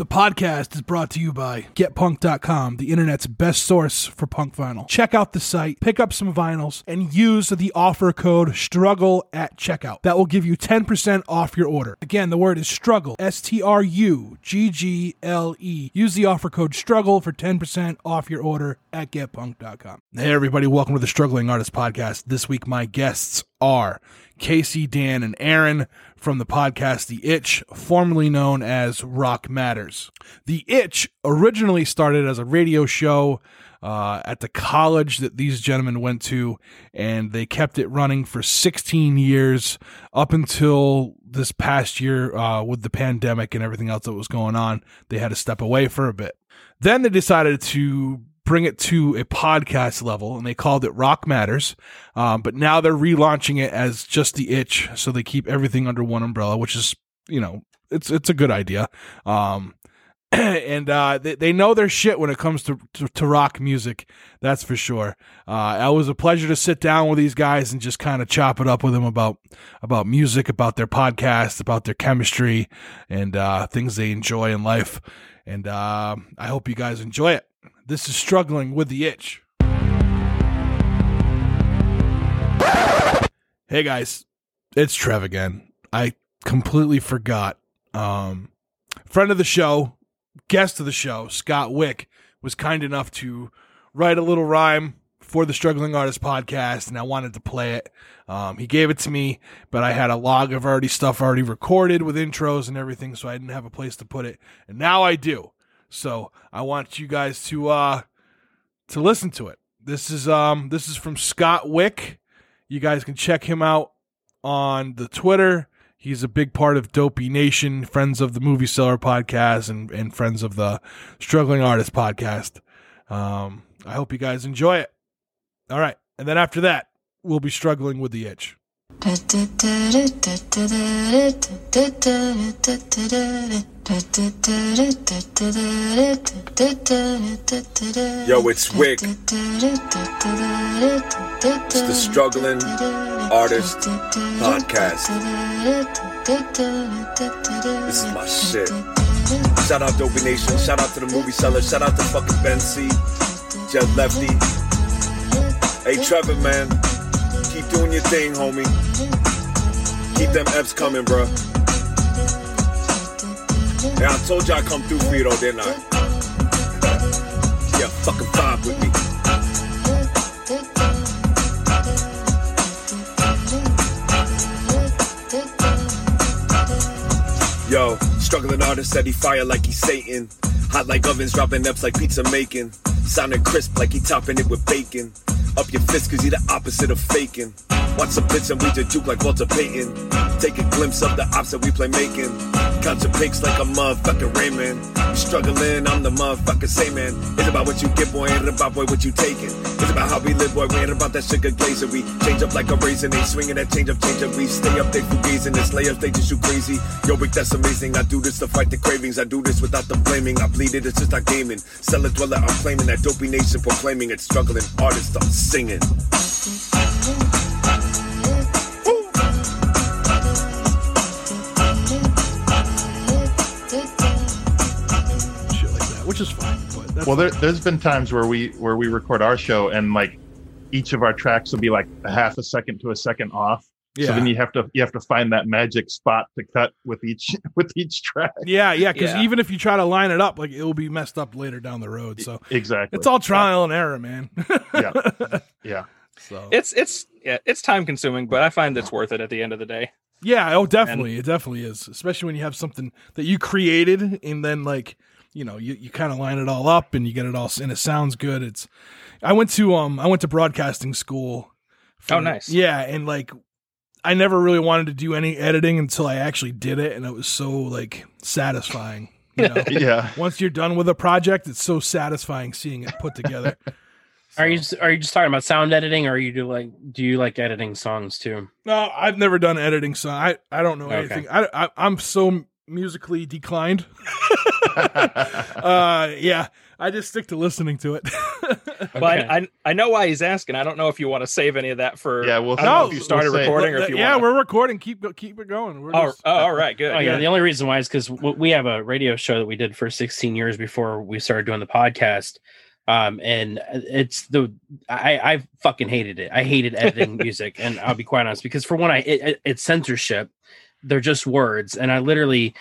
The podcast is brought to you by GetPunk.com, the internet's best source for punk vinyl. Check out the site, pick up some vinyls, and use the offer code STRUGGLE at checkout. That will give you 10% off your order. Again, the word is STRUGGLE, S T R U G G L E. Use the offer code STRUGGLE for 10% off your order at GetPunk.com. Hey, everybody, welcome to the Struggling Artist Podcast. This week, my guests are Casey, Dan, and Aaron from the podcast The Itch, formerly known as Rock Matters. The Itch originally started as a radio show uh, at the college that these gentlemen went to, and they kept it running for 16 years up until this past year uh, with the pandemic and everything else that was going on. They had to step away for a bit. Then they decided to bring it to a podcast level and they called it Rock Matters. Um, but now they're relaunching it as just the itch. So they keep everything under one umbrella, which is, you know, it's, it's a good idea. Um, and uh, they, they know their shit when it comes to, to, to rock music. That's for sure. Uh, it was a pleasure to sit down with these guys and just kind of chop it up with them about about music, about their podcast, about their chemistry, and uh, things they enjoy in life. And uh, I hope you guys enjoy it. This is struggling with the itch. Hey guys, it's Trev again. I completely forgot. Um, friend of the show, guest of the show, Scott Wick, was kind enough to write a little rhyme for the Struggling Artist podcast, and I wanted to play it. Um, he gave it to me, but I had a log of already stuff already recorded with intros and everything, so I didn't have a place to put it. And now I do. So I want you guys to uh, to listen to it. This is um this is from Scott Wick. You guys can check him out on the Twitter. He's a big part of Dopey Nation, friends of the Movie Cellar podcast, and, and friends of the Struggling Artist podcast. Um, I hope you guys enjoy it. All right. And then after that, we'll be struggling with the itch. Yo, it's Wick. It's the Struggling Artist Podcast. This is my shit. Shout out Dopey Nation. Shout out to the movie cellar. Shout out to fucking Ben C. Jet Lefty. Hey, Trevor, man. Keep doing your thing, homie. Keep them F's coming, bro. Hey, I told you I'd come through for you, though, didn't I? Yeah, fucking vibe with me. Yo, struggling artist said he fire like he's Satan. Hot like ovens, dropping ups like pizza making. Sounding crisp like he topping it with bacon. Up your fist cause he the opposite of faking. Watch some bits and we just juke like Walter Payton. Take a glimpse of the ops that we play making. Count your pinks like a motherfucking Raymond. You struggling, I'm the motherfucking same man. It's about what you get, boy, ain't about boy what you taking. It's about how we live, boy, we ain't about that sugar glazer. We change up like a raisin, ain't swinging that change up, change up. We stay up, they fugazing, this lay up, they just you crazy. Yo, Rick, that's amazing. I do this to fight the cravings. I do this without the blaming. I bleed it, it's just not gaming. Cellar dweller, I'm claiming that dopey nation proclaiming it. Struggling artist, I'm singing. Which is fine. But Well, there, there's been times where we where we record our show and like each of our tracks will be like a half a second to a second off. Yeah. So then you have to you have to find that magic spot to cut with each with each track. yeah, yeah. Because Yeah. even if you try to line it up, like it will be messed up later down the road. So Exactly. it's all trial and error, man. Yeah. Yeah. So It's it's yeah, it's time consuming, but I find it's worth it at the end of the day. yeah, oh, definitely, it definitely is. Especially when you have something that you created and then like you know you, you kind of line it all up and you get it all and it sounds good. It's I went to um I went to broadcasting school. for- Oh, nice. Yeah, and like I never really wanted to do any editing until I actually did it, and it was so like satisfying. You know? Yeah. Once you're done with a project, it's so satisfying seeing it put together. Are you just, are you just talking about sound editing, or you do like do you like editing songs too? No, I've never done editing, so I I don't know Okay. anything. I, I I'm so musically declined. uh, yeah, I just stick to listening to it. But I, I I know why he's asking. I don't know if you want to save any of that for. Yeah, we'll know No. if you we'll started save- recording or if you yeah, want. we're recording. Keep keep it going. We're Oh, just- oh, all right, good. Oh yeah, Yeah. the only reason why is because we have a radio show that we did for 16 years before we started doing the podcast, um, and it's the I I fucking hated it. I hated editing music, and I'll be quite honest because for one, I it, it- it's censorship. They're just words, and I literally,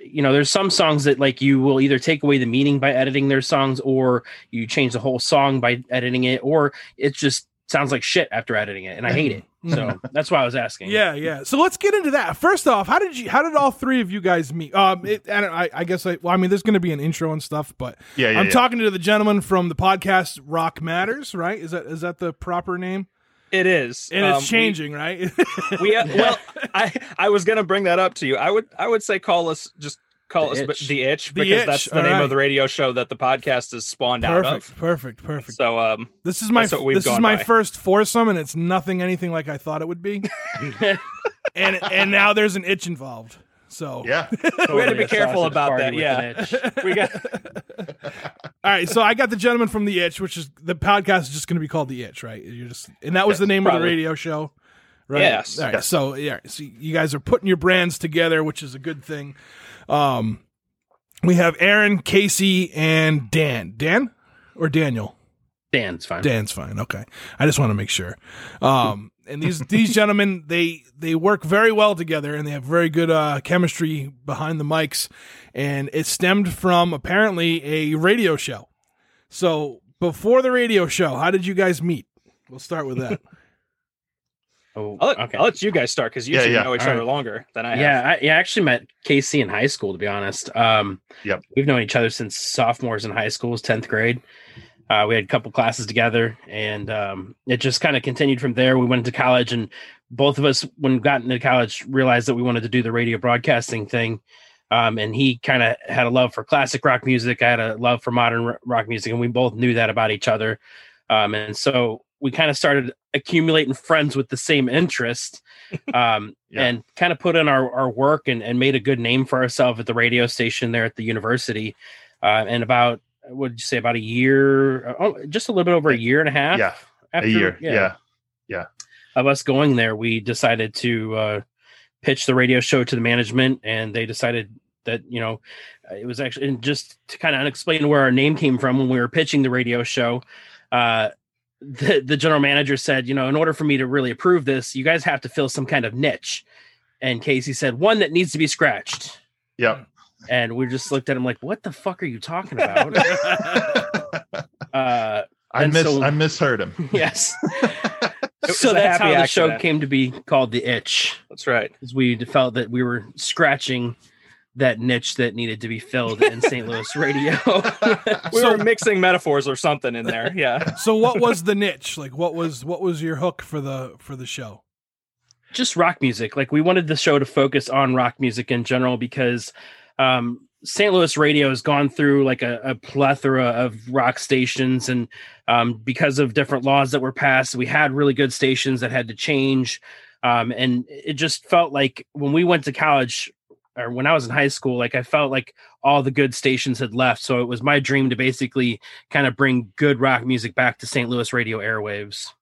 you know, there's some songs that like you will either take away the meaning by editing their songs, or you change the whole song by editing it, or it just sounds like shit after editing it, and I hate it. So that's why I was asking. Yeah, yeah. So let's get into that. First off, how did you? How did all three of you guys meet? Um, it, I, don't- I, I guess I. Well, I mean, there's going to be an intro and stuff, but Yeah, yeah. I'm yeah. talking to the gentleman from the podcast Rock Matters, right? Is that is that the proper name? It is, And Um, it's changing, right? We, we uh, well, I I was gonna bring that up to you. I would I would say call us just call The us Itch. the itch The because Itch, that's the all name right. of the radio show that the podcast is spawned out of. perfect, perfect. So um, This is my That's what we've this is my by. first foursome, and it's nothing anything like I thought it would be. and and now there's an itch involved. So Yeah. we had to be careful about that. Yeah, we got all right, so I got the gentleman from the itch, which is the podcast is just going to be called the itch, right? You're just and that was Yes, the name of the radio show, right? Yes. All right, Yes. so yeah, so you guys are putting your brands together, which is a good thing. Um, we have Aaron, Casey, and Dan. Dan or Daniel? Dan's fine. Dan's fine. Okay. I just want to make sure. Um, and these these gentlemen they they work very well together and they have very good uh, chemistry behind the mics, and it stemmed from apparently a radio show. So before the radio show, how did you guys meet? We'll start with that. Oh, I'll let, okay. I'll let you guys start because you Yeah, two yeah. know each All other right. longer than I have. yeah, I, yeah, I actually met Casey in high school. To be honest, um, Yep. we've known each other since sophomores in high school, tenth grade. Uh, we had a couple classes together, and um, it just kind of continued from there. We went into college, and both of us, when we got into college, realized that we wanted to do the radio broadcasting thing. Um, and he kind of had a love for classic rock music. I had a love for modern rock music, and we both knew that about each other. Um, and so we kind of started accumulating friends with the same interest um, Yeah. and kind of put in our, our work and, and made a good name for ourselves at the radio station there at the university. Uh, and about, what did you say, about a year, oh, just a little bit over a year and a half? Yeah. A year. Yeah. yeah. Of us going there, we decided to uh, pitch the radio show to the management, and they decided that, you know, it was actually, and just to kind of explain where our name came from when we were pitching the radio show, uh, the, the general manager said, you know, in order for me to really approve this, you guys have to fill some kind of niche. And Casey said, one that needs to be scratched. Yep. And we just looked at him like, what the fuck are you talking about? uh, I And miss so- I misheard him. yes. So that's happy how the show came to be called The Itch, That's right. because we felt that we were scratching that niche that needed to be filled in St. Louis radio. We So- were mixing metaphors or something in there. Yeah. so what was the niche? Like what was what was your hook for the for the show? just rock music. Like we wanted the show to focus on rock music in general because um, St. Louis radio has gone through like a, a plethora of rock stations, and um, because of different laws that were passed, we had really good stations that had to change. Um, and it just felt like when we went to college or when I was in high school, like I felt like all the good stations had left. So it was my dream to basically kind of bring good rock music back to St. Louis radio airwaves.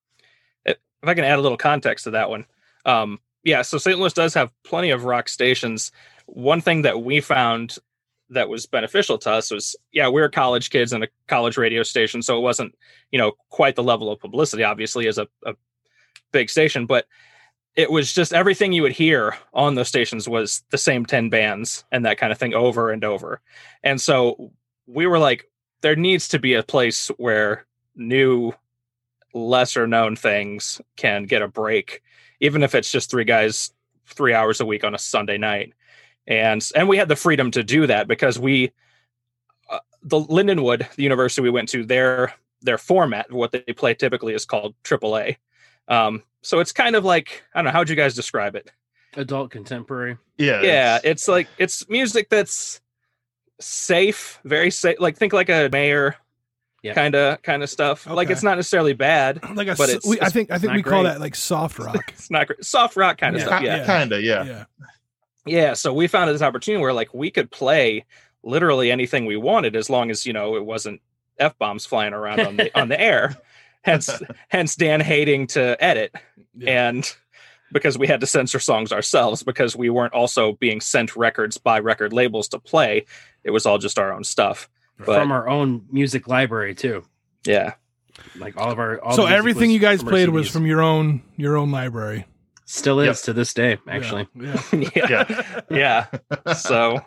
if I can add a little context to that one. Um, yeah, so St. Louis does have plenty of rock stations. One thing that we found that was beneficial to us was, yeah, we were college kids in a college radio station, so it wasn't, you know, quite the level of publicity, obviously, as a, a big station, but it was just everything you would hear on those stations was the same 10 bands and that kind of thing over and over. And so we were like, there needs to be a place where new lesser known things can get a break even if it's just three guys three hours a week on a sunday night and and we had the freedom to do that because we uh, the lindenwood the university we went to their their format what they play typically is called aaa um so it's kind of like i don't know how'd you guys describe it Adult contemporary. Yeah. yeah it's- it's like it's music that's safe very safe like think like a Mayer Yeah. kind of kind of stuff like it's not necessarily bad Like a But it's- we, I think I think not we call that like soft rock. it's not great soft rock kind of Yeah. stuff yeah kinda, yeah. yeah. Yeah, so we found this opportunity where like we could play literally anything we wanted as long as you know it wasn't f bombs flying around on the on the air. Hence, hence Dan hating to edit, Yeah. and because we had to censor songs ourselves because we weren't also being sent records by record labels to play. It was all just our own stuff. But from our own music library too. yeah, Like all of our. All so the everything you guys from our played was from your own your own library. Still is Yep. to this day, actually. Yeah. yeah, Yeah. yeah. So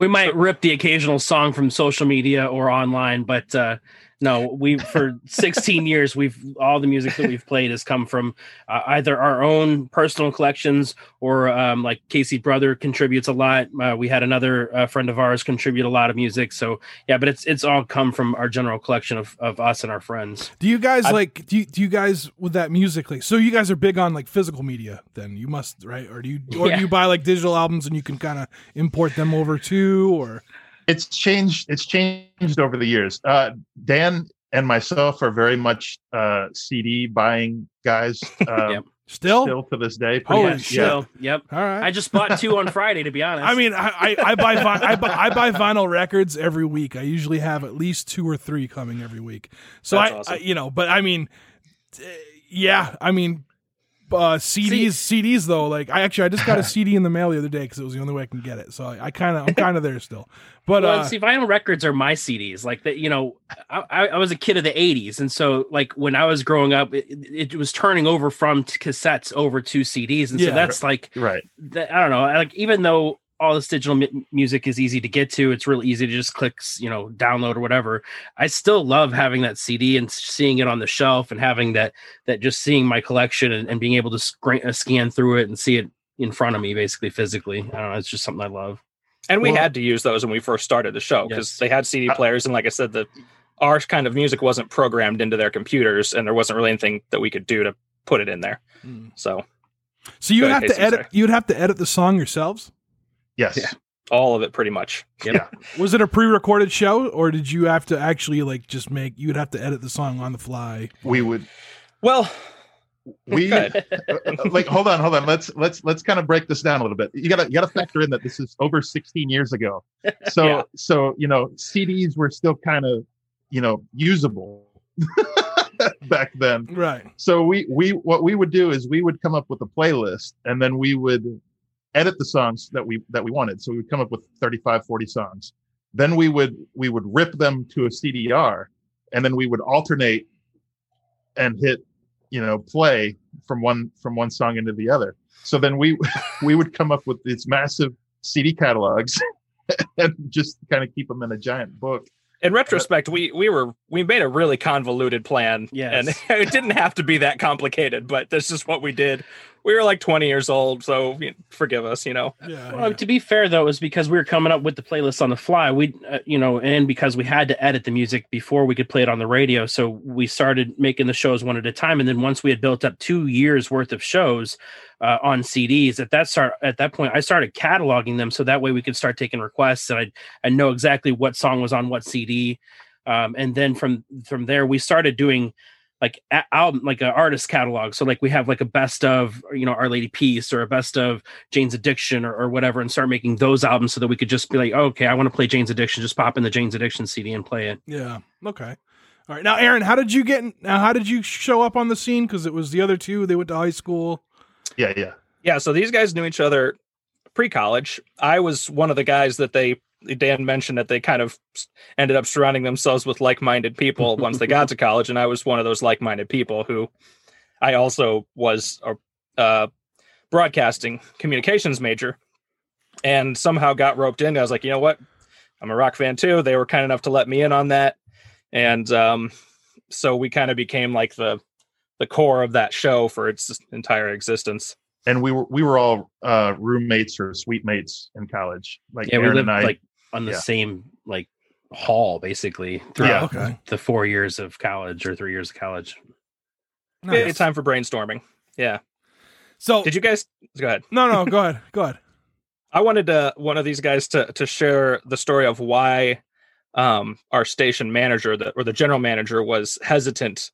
We might rip the occasional song from social media or online, but uh, no, we for 16 years we've all the music that we've played has come from uh, either our own personal collections or um, like Casey Brother contributes a lot. Uh, we had another uh, friend of ours contribute a lot of music, so yeah, but it's it's all come from our general collection of, of us and our friends. Do you guys I- like do you, do you guys with that music like so you guys are big on like physical media then you must right or do you or Yeah. do you buy like digital albums and you can kind of import them over too or it's changed it's changed over the years uh dan and myself are very much uh cd buying guys uh Yep. still? still to this day Holy yeah, much, shit. so, yep. All right. I just bought two on Friday, to be honest. I mean, I, I, I buy vi- I buy I buy vinyl records every week. I usually have at least two or three coming every week. So I, awesome. I, you know, but I mean, uh, yeah, I mean, uh, CDs, CDs though. Like I actually, I just got a CD in the mail the other day because it was the only way I can get it. So I, I kind of, I'm kind of there still. But well, uh, see, vinyl records are my CDs. Like that, you know, I, I I was a kid of the '80s, and so like when I was growing up, it, it was turning over from cassettes over to CDs, and Yeah. so that's like, right that, I don't know, like even though all this digital mu- music is easy to get to, it's really easy to just click, you know, download or whatever. I still love having that CD and seeing it on the shelf, and having that that just seeing my collection and, and being able to scra- uh, scan through it and see it in front of me, basically physically. I don't know, it's just something I love. and we Well- had to use those when we first started the show because Yes. they had CD players, and like I said, the our kind of music wasn't programmed into their computers, and there wasn't really anything that we could do to put it in there. Mm. So so you'd have to edit. sorry. You would have to edit the song yourselves. Yes Yeah. all of it, pretty much. Yep. Was it a pre-recorded show, or did you have to actually like just make? You'd have to edit the song on the fly. we would Well, we like hold on hold on let's let's let's kind of break this down a little bit you gotta you gotta factor in that this is over 16 years ago so Yeah. so you know cds were still kind of you know usable back then Right. so we we what we would do is we would come up with a playlist and then we would edit the songs that we that we wanted. So we would come up with 35 40 songs. Then we would we would rip them to a cdr and then we would alternate and hit you know play from one from one song into the other. So then we we would come up with these massive cd catalogs and just kind of keep them in a giant book. In retrospect, we we were we made a really convoluted plan, Yes. and it didn't have to be that complicated, but this is what we did. We were like 20 years old, so forgive us, you know. Yeah. Well, to be fair, though, it was because we were coming up with the playlist on the fly. We, uh, you know, and because we had to edit the music before we could play it on the radio, so we started making the shows one at a time. And then once we had built up two years worth of shows uh, on CDs, at that start, at that point, I started cataloging them so that way we could start taking requests, and I I know exactly what song was on what CD. Um, and then from from there, we started doing like a- album like an artist catalog so like we have like a best of you know our lady peace or a best of jane's addiction or, or whatever and start making those albums so that we could just be like oh, okay i want to play jane's addiction just pop in the jane's addiction cd and play it Yeah. Okay. All right. Now, Aaron, how did you get? Now, how did you show up on the scene? Because it was the other two. They went to high school. yeah yeah Yeah, so these guys knew each other pre-college. I was one of the guys that they Dan mentioned that they kind of ended up surrounding themselves with like-minded people once they got to college, and I was one of those like-minded people who I also was a uh, broadcasting communications major, and somehow got roped in. I was like, you know what, I'm a rock fan too. They were kind enough to let me in on that, and um, so we kind of became like the the core of that show for its entire existence. and we were we were all uh roommates or suite mates in college like yeah we Aaron lived and I like on the yeah. same like hall basically Yeah. Okay. the four years of college or three years of college Nice. It's time for brainstorming. Yeah. So Did you guys go ahead? no, no, go ahead, go ahead. I wanted uh, one of these guys to to share the story of why um, our station manager, the, or the general manager, was hesitant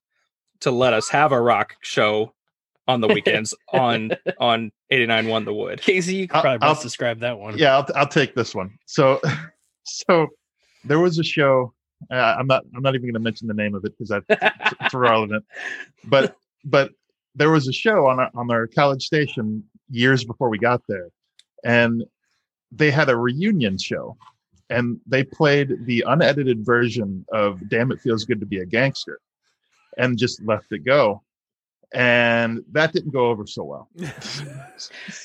to let us have a rock show on the weekends on on 89.1 The Wood. casey you could I'll- probably I'll- describe that one yeah I'll, I'll take this one so so there was a show Uh, I'm not. I'm not even going to mention the name of it because that's it's irrelevant. But but there was a show on our, on our college station years before we got there, and they had a reunion show, and they played the unedited version of "Damn It Feels Good to Be a Gangster," and just left it go, and that didn't go over so well.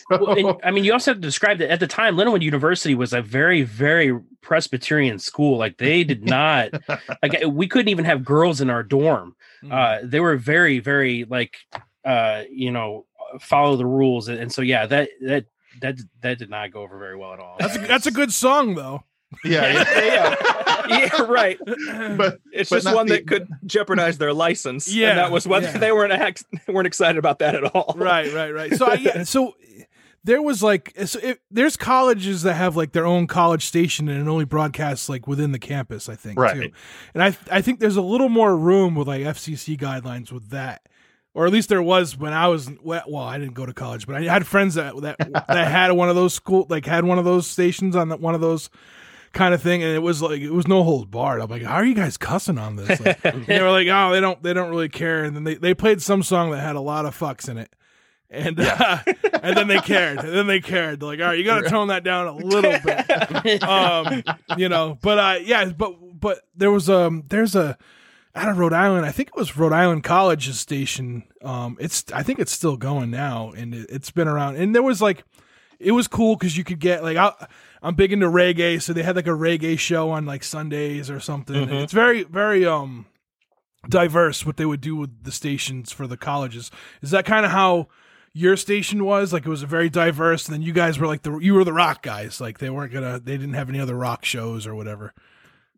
Well, and, I mean, you also have to describe that at the time, Lindenwood University was a very, very Presbyterian school. Like they did not, like we couldn't even have girls in our dorm. Mm. Uh, they were very, very like, uh, you know, follow the rules, and, and so yeah, that that that that did not go over very well at all. that's a, that's a good song though. yeah, yeah. yeah, yeah, right. but It's But just one the- that could jeopardize their license. Yeah, and that was whether yeah. they weren't ex- weren't excited about that at all. right, right, right. So I, yeah, so there was like so it, there's colleges that have like their own college station and it only broadcasts like within the campus. I think Right. too, and I I think there's a little more room with like FCC guidelines with that. Or at least there was when I was well. well, I didn't go to college, but I had friends that that that had one of those school like had one of those stations on that one of those kind of thing, and it was like it was no holds barred. I'm like, how are you guys cussing on this? Like, they were like, oh, they don't they don't really care. And then they, they played some song that had a lot of fucks in it. And uh, and then they cared. And then they cared. They're like, all right, you got to tone that down a little bit. Um, you know, but uh, yeah, but but there was um there's a out of Rhode Island. I think it was Rhode Island College's station. Um, it's I think it's still going now, and it, it's been around. And there was like, it was cool because you could get like I, I'm big into reggae, so they had like a reggae show on like Sundays or something. And Mhm. It's very very um diverse what they would do with the stations for the colleges. Is that kind of how? Your station was like it was a very diverse, and then you guys were like the you were the rock guys. Like they weren't gonna, they didn't have any other rock shows or whatever.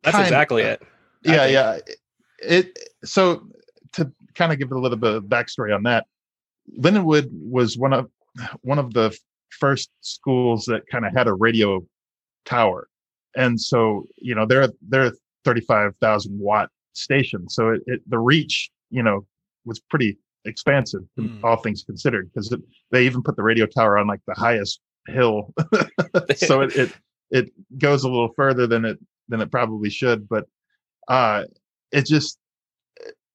That's Kind exactly of. it. I yeah think. yeah it so to kind of give it a little bit of backstory on that lindenwood was one of one of the first schools that kind of had a radio tower. And so you know they're they're a 35000 watt station. So it, it the reach you know was pretty expansive Mm. all things considered because they even put the radio tower on like the highest hill. So it, it it goes a little further than it than it probably should but uh it just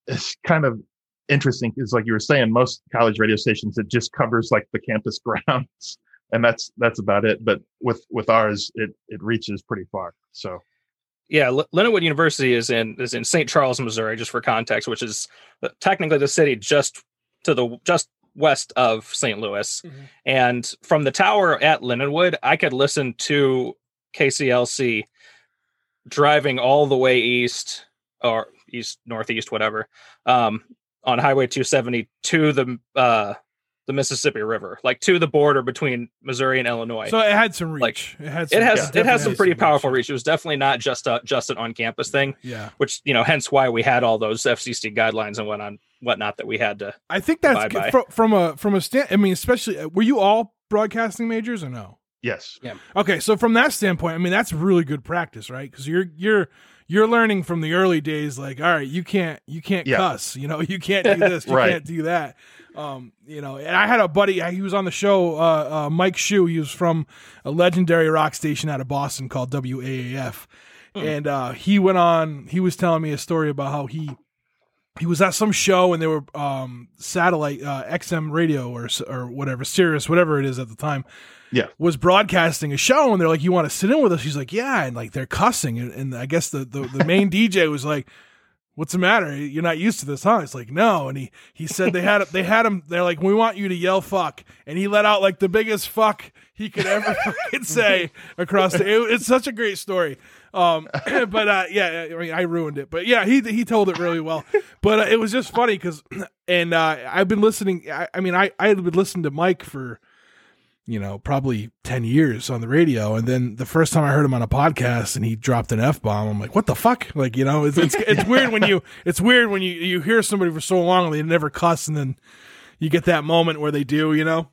it's kind of interesting because like you were saying most college radio stations it just covers like the campus grounds and that's that's about it but with with ours it it reaches pretty far so yeah, L- Lindenwood University is in is in St. Charles, Missouri, just for context, which is uh, technically the city just to the just west of St. Louis. Mhm. And from the tower at Lindenwood, I could listen to KCLC driving all the way east or east northeast whatever um on highway 270 to the uh the Mississippi River, like to the border between Missouri and Illinois. So it had some Like, reach. it had. it has yeah, it definitely has some had pretty powerful reach. It was definitely not just a just an on campus thing, Yeah, which you know, hence why we had all those FCC guidelines and whatnot whatnot that we had to. I think that's Bye-bye. good fro- from a from a stand. I mean, especially uh, were you all broadcasting majors or no? yes Yeah. Okay, so from that standpoint, I mean that's really good practice, right? Because you're you're you're learning from the early days, like, all right, you can't you can't Yeah. cuss, you know, you can't do this, you Right. can't do that, um, you know. And I had a buddy, he was on the show, uh, uh, Mike Shue. He was from a legendary rock station out of Boston called WAAF, and uh, he went on. He was telling me a story about how he he was at some show and they were um, satellite uh, XM radio or or whatever Sirius whatever it is at the time. Yeah, was broadcasting a show and they're like you want to sit in with us? He's like yeah and like they're cussing. And, and I guess the, the the main DJ was like what's the matter? You're not used to this huh? It's like no. And he he said they had they had him they're like we want you to yell fuck. And he let out like the biggest fuck he could ever fucking say across the it, it's such a great story. Um but uh yeah I mean I ruined it. But yeah he he told it really well. But uh, it was just funny because and uh I've been listening I, I mean I I had been listening to Mike for you know, probably 10 years on the radio. And then the first time I heard him on a podcast and he dropped an F bomb, I'm like, what the fuck? Like, you know, it's, it's, it's weird when you, it's weird when you, you hear somebody for so long and they never cuss and then you get that moment where they do, you know?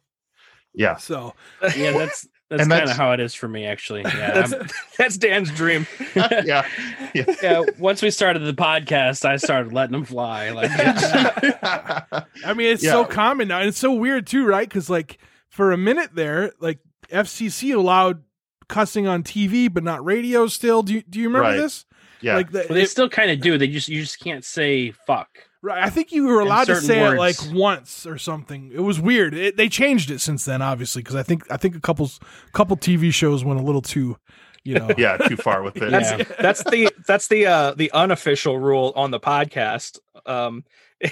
yeah So, yeah, that's that's kind of how it is for me, actually. Yeah, That's that's Dan's dream. yeah yeah yeah. Once we started the podcast, I started letting them fly. Like, I mean, it's Yeah. so common now. And it's so weird too, right? Because, like, for a minute there, like, FCC allowed cussing on TV, but not radio still. Do you, do you remember Right. this? Yeah. Like the, Well, they it- still kind of do. They just you just can't say fuck. right. I think you were allowed to certain say it like once or something. It was weird. It, they changed it since then, obviously, because I think I think a couple couple TV shows went a little too, you know. yeah, too far with it. That's Yeah. that's the that's the uh the unofficial rule on the podcast. Um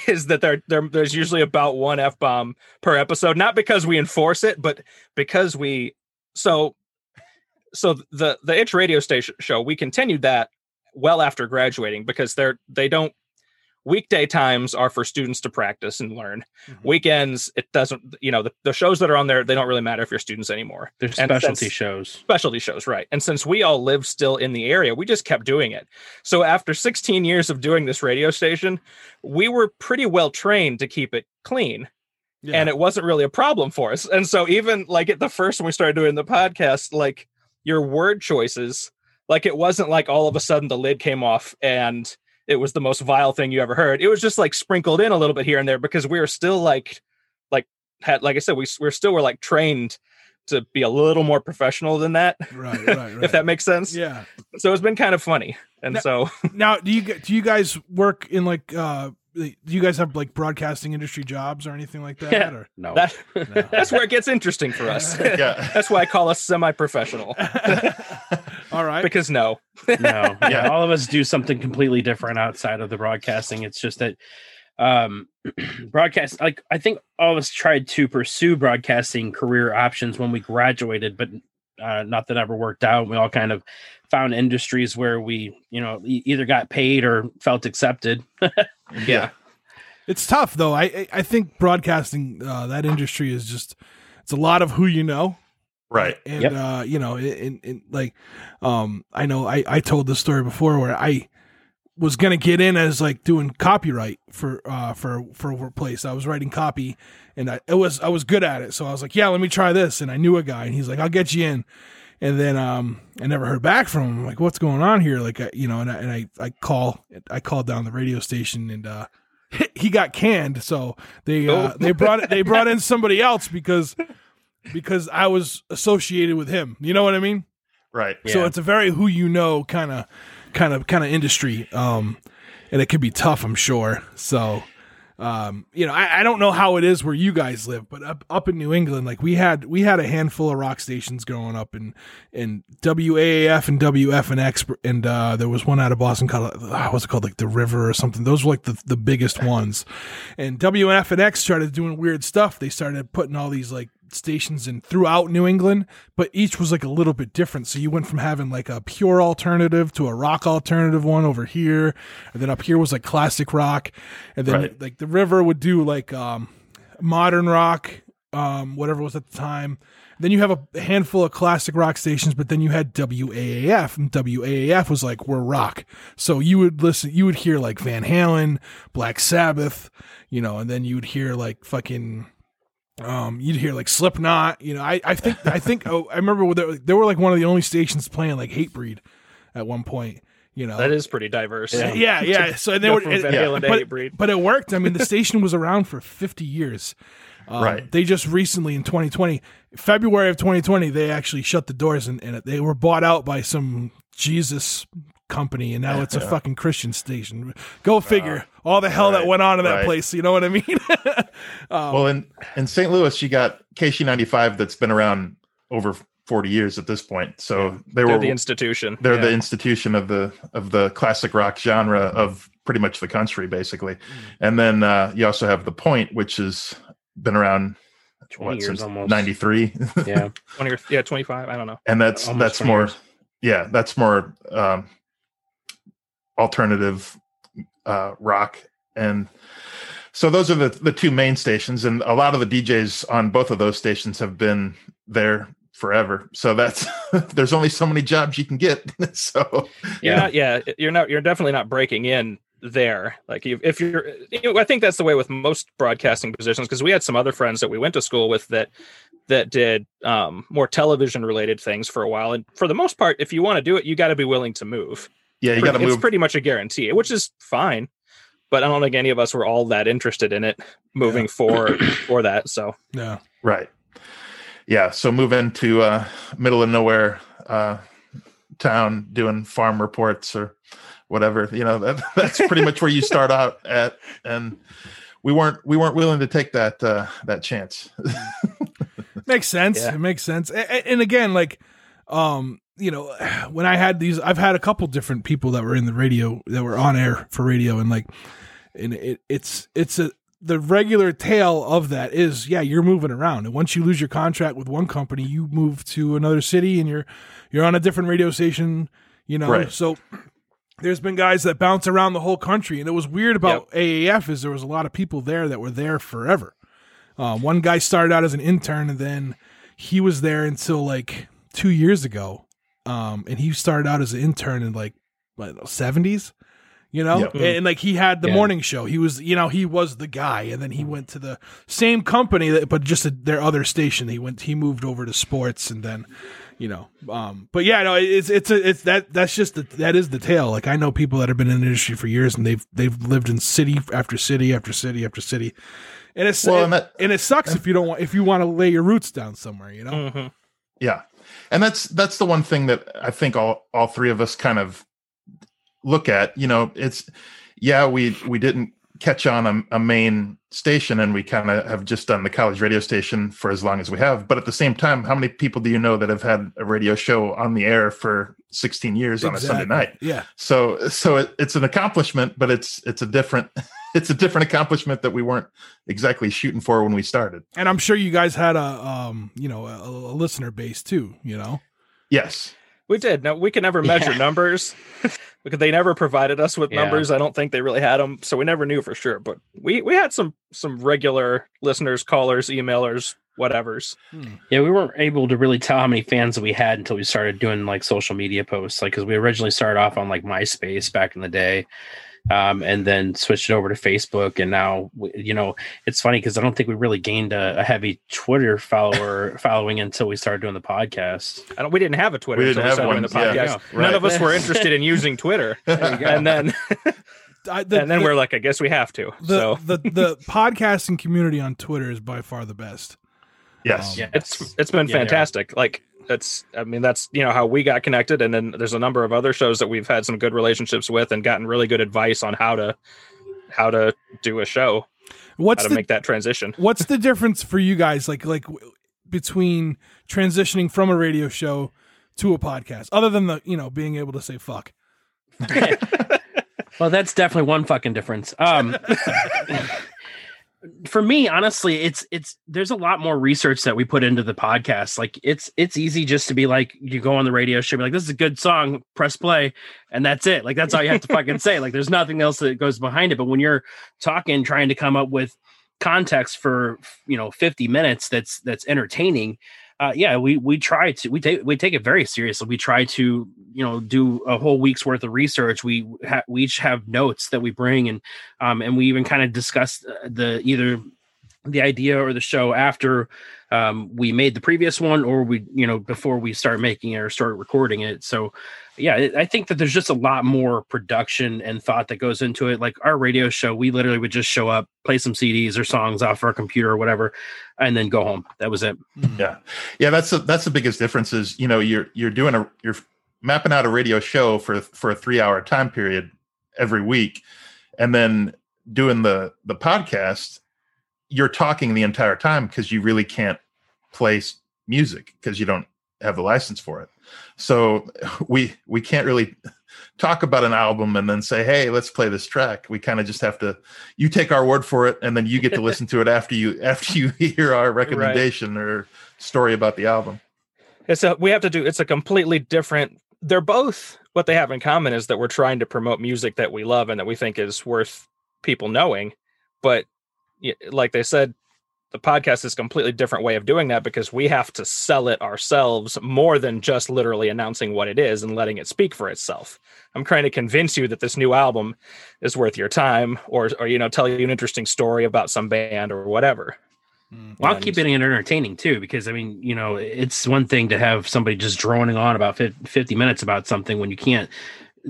is that there, there there's usually about one F bomb per episode, not because we enforce it, but because we so so the the itch radio station show, we continued that well after graduating because they're they don't weekday times are for students to practice and learn. Mhm. Weekends, it doesn't you know, the, the shows that are on there, they don't really matter if you're students anymore They're specialty since- shows. specialty shows, right? And since we all live still in the area, we just kept doing it. So after 16 years of doing this radio station, we were pretty well trained to keep it clean. Yeah. And it wasn't really a problem for us. And so even like at the first when we started doing the podcast, like your word choices, like it wasn't like all of a sudden the lid came off and it was the most vile thing you ever heard. It was just like sprinkled in a little bit here and there because we were still like like had like I said, we we're still were like trained to be a little more professional than that right, right, right. if that makes sense. yeah. So it's been kind of funny. And Now- so Now, do you do you guys work in like uh do you guys have like broadcasting industry jobs or anything like that? Yeah. Or? No. that No. that's where it gets interesting for us. Yeah. that's why I call us semi-professional All right. because no. no. Yeah. Yeah. All of us do something completely different outside of the broadcasting. It's just that um broadcast like I think all of us tried to pursue broadcasting career options when we graduated, but uh, not that ever worked out. We all kind of found industries where we, you know, e- either got paid or felt accepted. yeah. It's tough though. I I- I think broadcasting uh, that industry is just it's a lot of who you know. Right. and Yep. uh you know in, in like um i know i i told this story before where i was gonna get in as like doing copyright for uh for for a place i was writing copy and i it was i was good at it so i was like yeah let me try this and i knew a guy and he's like i'll get you in and then um i never heard back from him I'm like what's going on here like I, you know and I, and I i call i called down the radio station and uh he got canned so they uh, Oh. they brought they brought in somebody else because because I was associated with him. You know what I mean? Right. So it's a very who you know kind of kind of kind of industry. Um and it could be tough, I'm sure. So um, you know, I, I don't know how it is where you guys live, but up up in New England, like we had we had a handful of rock stations growing up in in WAAF and WFNX, and uh, there was one out of Boston called uh, what's it called, like the River or something. Those were like the the biggest ones, and WFNX started doing weird stuff. They started putting all these like stations in throughout New England, but each was like a little bit different. So you went from having like a pure alternative to a rock alternative one over here, and then up here was like classic rock, and then Right. like the river would do like um modern rock, um whatever was at the time. Then you have a handful of classic rock stations, but then you had WAAF, and WAAF was like we're rock. So you would listen, you would hear like Van Halen, Black Sabbath, you know, and then you would hear like fucking um you'd hear like slipknot you know i i think i think oh, i remember there, there were like one of the only stations playing like Hatebreed at one point you know That is pretty diverse. yeah yeah, yeah. so they Go were from it- yeah, but, Hatebreed. but it worked i mean the station was around for 50 years um, Right. they just recently in 2020 february of 2020 they actually shut the doors and, and they were bought out by some jesus company and now it's a fucking christian station go figure all the hell that went on in that right. place you know what i mean Well, in in St. Louis, you got KSHE 95 that's been around over 40 years at this point. So they They're were the institution. they're Yeah. the institution of the of the classic rock genre of pretty much the country, basically. And then uh, you also have the Point, which has been around 20 what, years since almost. 93 Yeah. 20 or yeah, 25. I don't know. and that's Almost that's more years. yeah that's more um alternative uh rock and so those are the the two main stations and a lot of the djs on both of those stations have been there forever so that's there's only so many jobs you can get so You're Yeah. not, yeah, you're not. You're definitely not breaking in there. Like if, if you're, you know, I think that's the way with most broadcasting positions because we had some other friends that we went to school with that that did um, more television related things for a while. And for the most part, if you want to do it, you got to be willing to move. Yeah you got to move. it's pretty much a guarantee, which is fine. But I don't think any of us were all that interested in it moving for for that. So yeah right yeah so move into uh middle of nowhere uh town doing farm reports or whatever. You know, that, that's pretty much where you start out at, and we weren't we weren't willing to take that uh, that chance. makes sense. Yeah. It makes sense. And, and again, like, um, you know, when I had these, I've had a couple different people that were in the radio that were on air for radio, and like, and it, it's it's a the regular tale of that is yeah you're moving around. And once you lose your contract with one company you move to another city and you're you're on a different radio station you know? Right. so there's been guys that bounce around the whole country. And it was weird about AAF is there was a lot of people there that were there forever. Uh, one guy started out as an intern and then he was there until like two years ago um, and he started out as an intern in like 70s you know Yep. and, and, like he had the Yeah. morning show he was you know he was the guy and then he went to the same company that but just a, their other station he went he moved over to sports and then you know um but yeah no it's it's a, it's that that's just the, that is the tale like i know people that have been in the industry for years and they've they've lived in city after city after city after city and it's Well, and, and that- and it sucks if you don't want if you want to lay your roots down somewhere you know Mhm. Yeah. And that's that's the one thing that I think all all three of us kind of look at, you know, it's yeah, we we didn't catch on a, a main station and we kind of have just done the college radio station for as long as we have, but at the same time, how many people do you know that have had a radio show on the air for 16 years on a Sunday night? yeah. So so it, it's an accomplishment, but it's it's a different it's a different accomplishment that we weren't exactly shooting for when we started. and i'm sure you guys had a um you know a, a listener base too you know Yes. We did. Now we can never measure Yeah. numbers because they never provided us with Yeah. numbers. I don't think they really had them, so we never knew for sure. But we we had some some regular listeners, callers, emailers, whatever's. Yeah, we weren't able to really tell how many fans that we had until we started doing like social media posts. Like, because we originally started off on like MySpace back in the day, um, and then switched it over to Facebook. And now, you know, it's funny because I don't think we really gained a, a heavy Twitter follower following until we started doing the podcast. I don't. We didn't have a Twitter We didn't we have started doing the one, podcast. yeah, None right. of us were interested in using Twitter, and then I, the, and then the, we're like, I guess we have to. the, so the the podcasting community on twitter is by far the best Yes. Um, Yeah, it's it's been Yeah, they fantastic. Like that's I mean that's you know how we got connected, and then there's a number of other shows that we've had some good relationships with and gotten really good advice on how to how to do a show, what's how to the make that transition. what's the difference for you guys like like between transitioning from a radio show to a podcast other than the you know being able to say fuck Well, that's definitely one fucking difference. Um, for me, honestly, it's it's there's a lot more research that we put into the podcast. Like it's it's easy just to be like you go on the radio show, be like, this is a good song, press play, and that's it. Like that's all you have to fucking say. Like there's nothing else that goes behind it. But when you're talking, trying to come up with context for you know 50 minutes that's that's entertaining uh, yeah, we we try to we take we take it very seriously. We try to you know do a whole week's worth of research. We ha- we each have notes that we bring, and um and we even kind of discuss uh, the either the idea or the show after um, we made the previous one, or we you know before we start making it or start recording it. So yeah, I think that there's just a lot more production and thought that goes into it. Like our radio show, we literally would just show up, play some CDs or songs off our computer or whatever, and then go home. That was it. Hmm. Yeah, yeah. That's the that's the biggest difference. Is you know you're you're doing a you're mapping out a radio show for for a three hour time period every week, and then doing the the podcast. You're talking the entire time because you really can't play music because you don't have the license for it. So we we can't really talk about an album and then say, "Hey, let's play this track." We kind of just have to. You take our word for it, and then you get to listen to it after you after you hear our recommendation or story about the album. It's a we have to do. It's a completely different. They're both what they have in common is that we're trying to promote music that we love and that we think is worth people knowing. But like they said, the podcast is a completely different way of doing that because we have to sell it ourselves more than just literally announcing what it is and letting it speak for itself. I'm trying to convince you that this new album is worth your time, or or you know, tell you an interesting story about some band or whatever. Mm. While And- keeping it entertaining too, because I mean, you know, it's one thing to have somebody just droning on about 50 minutes about something when you can't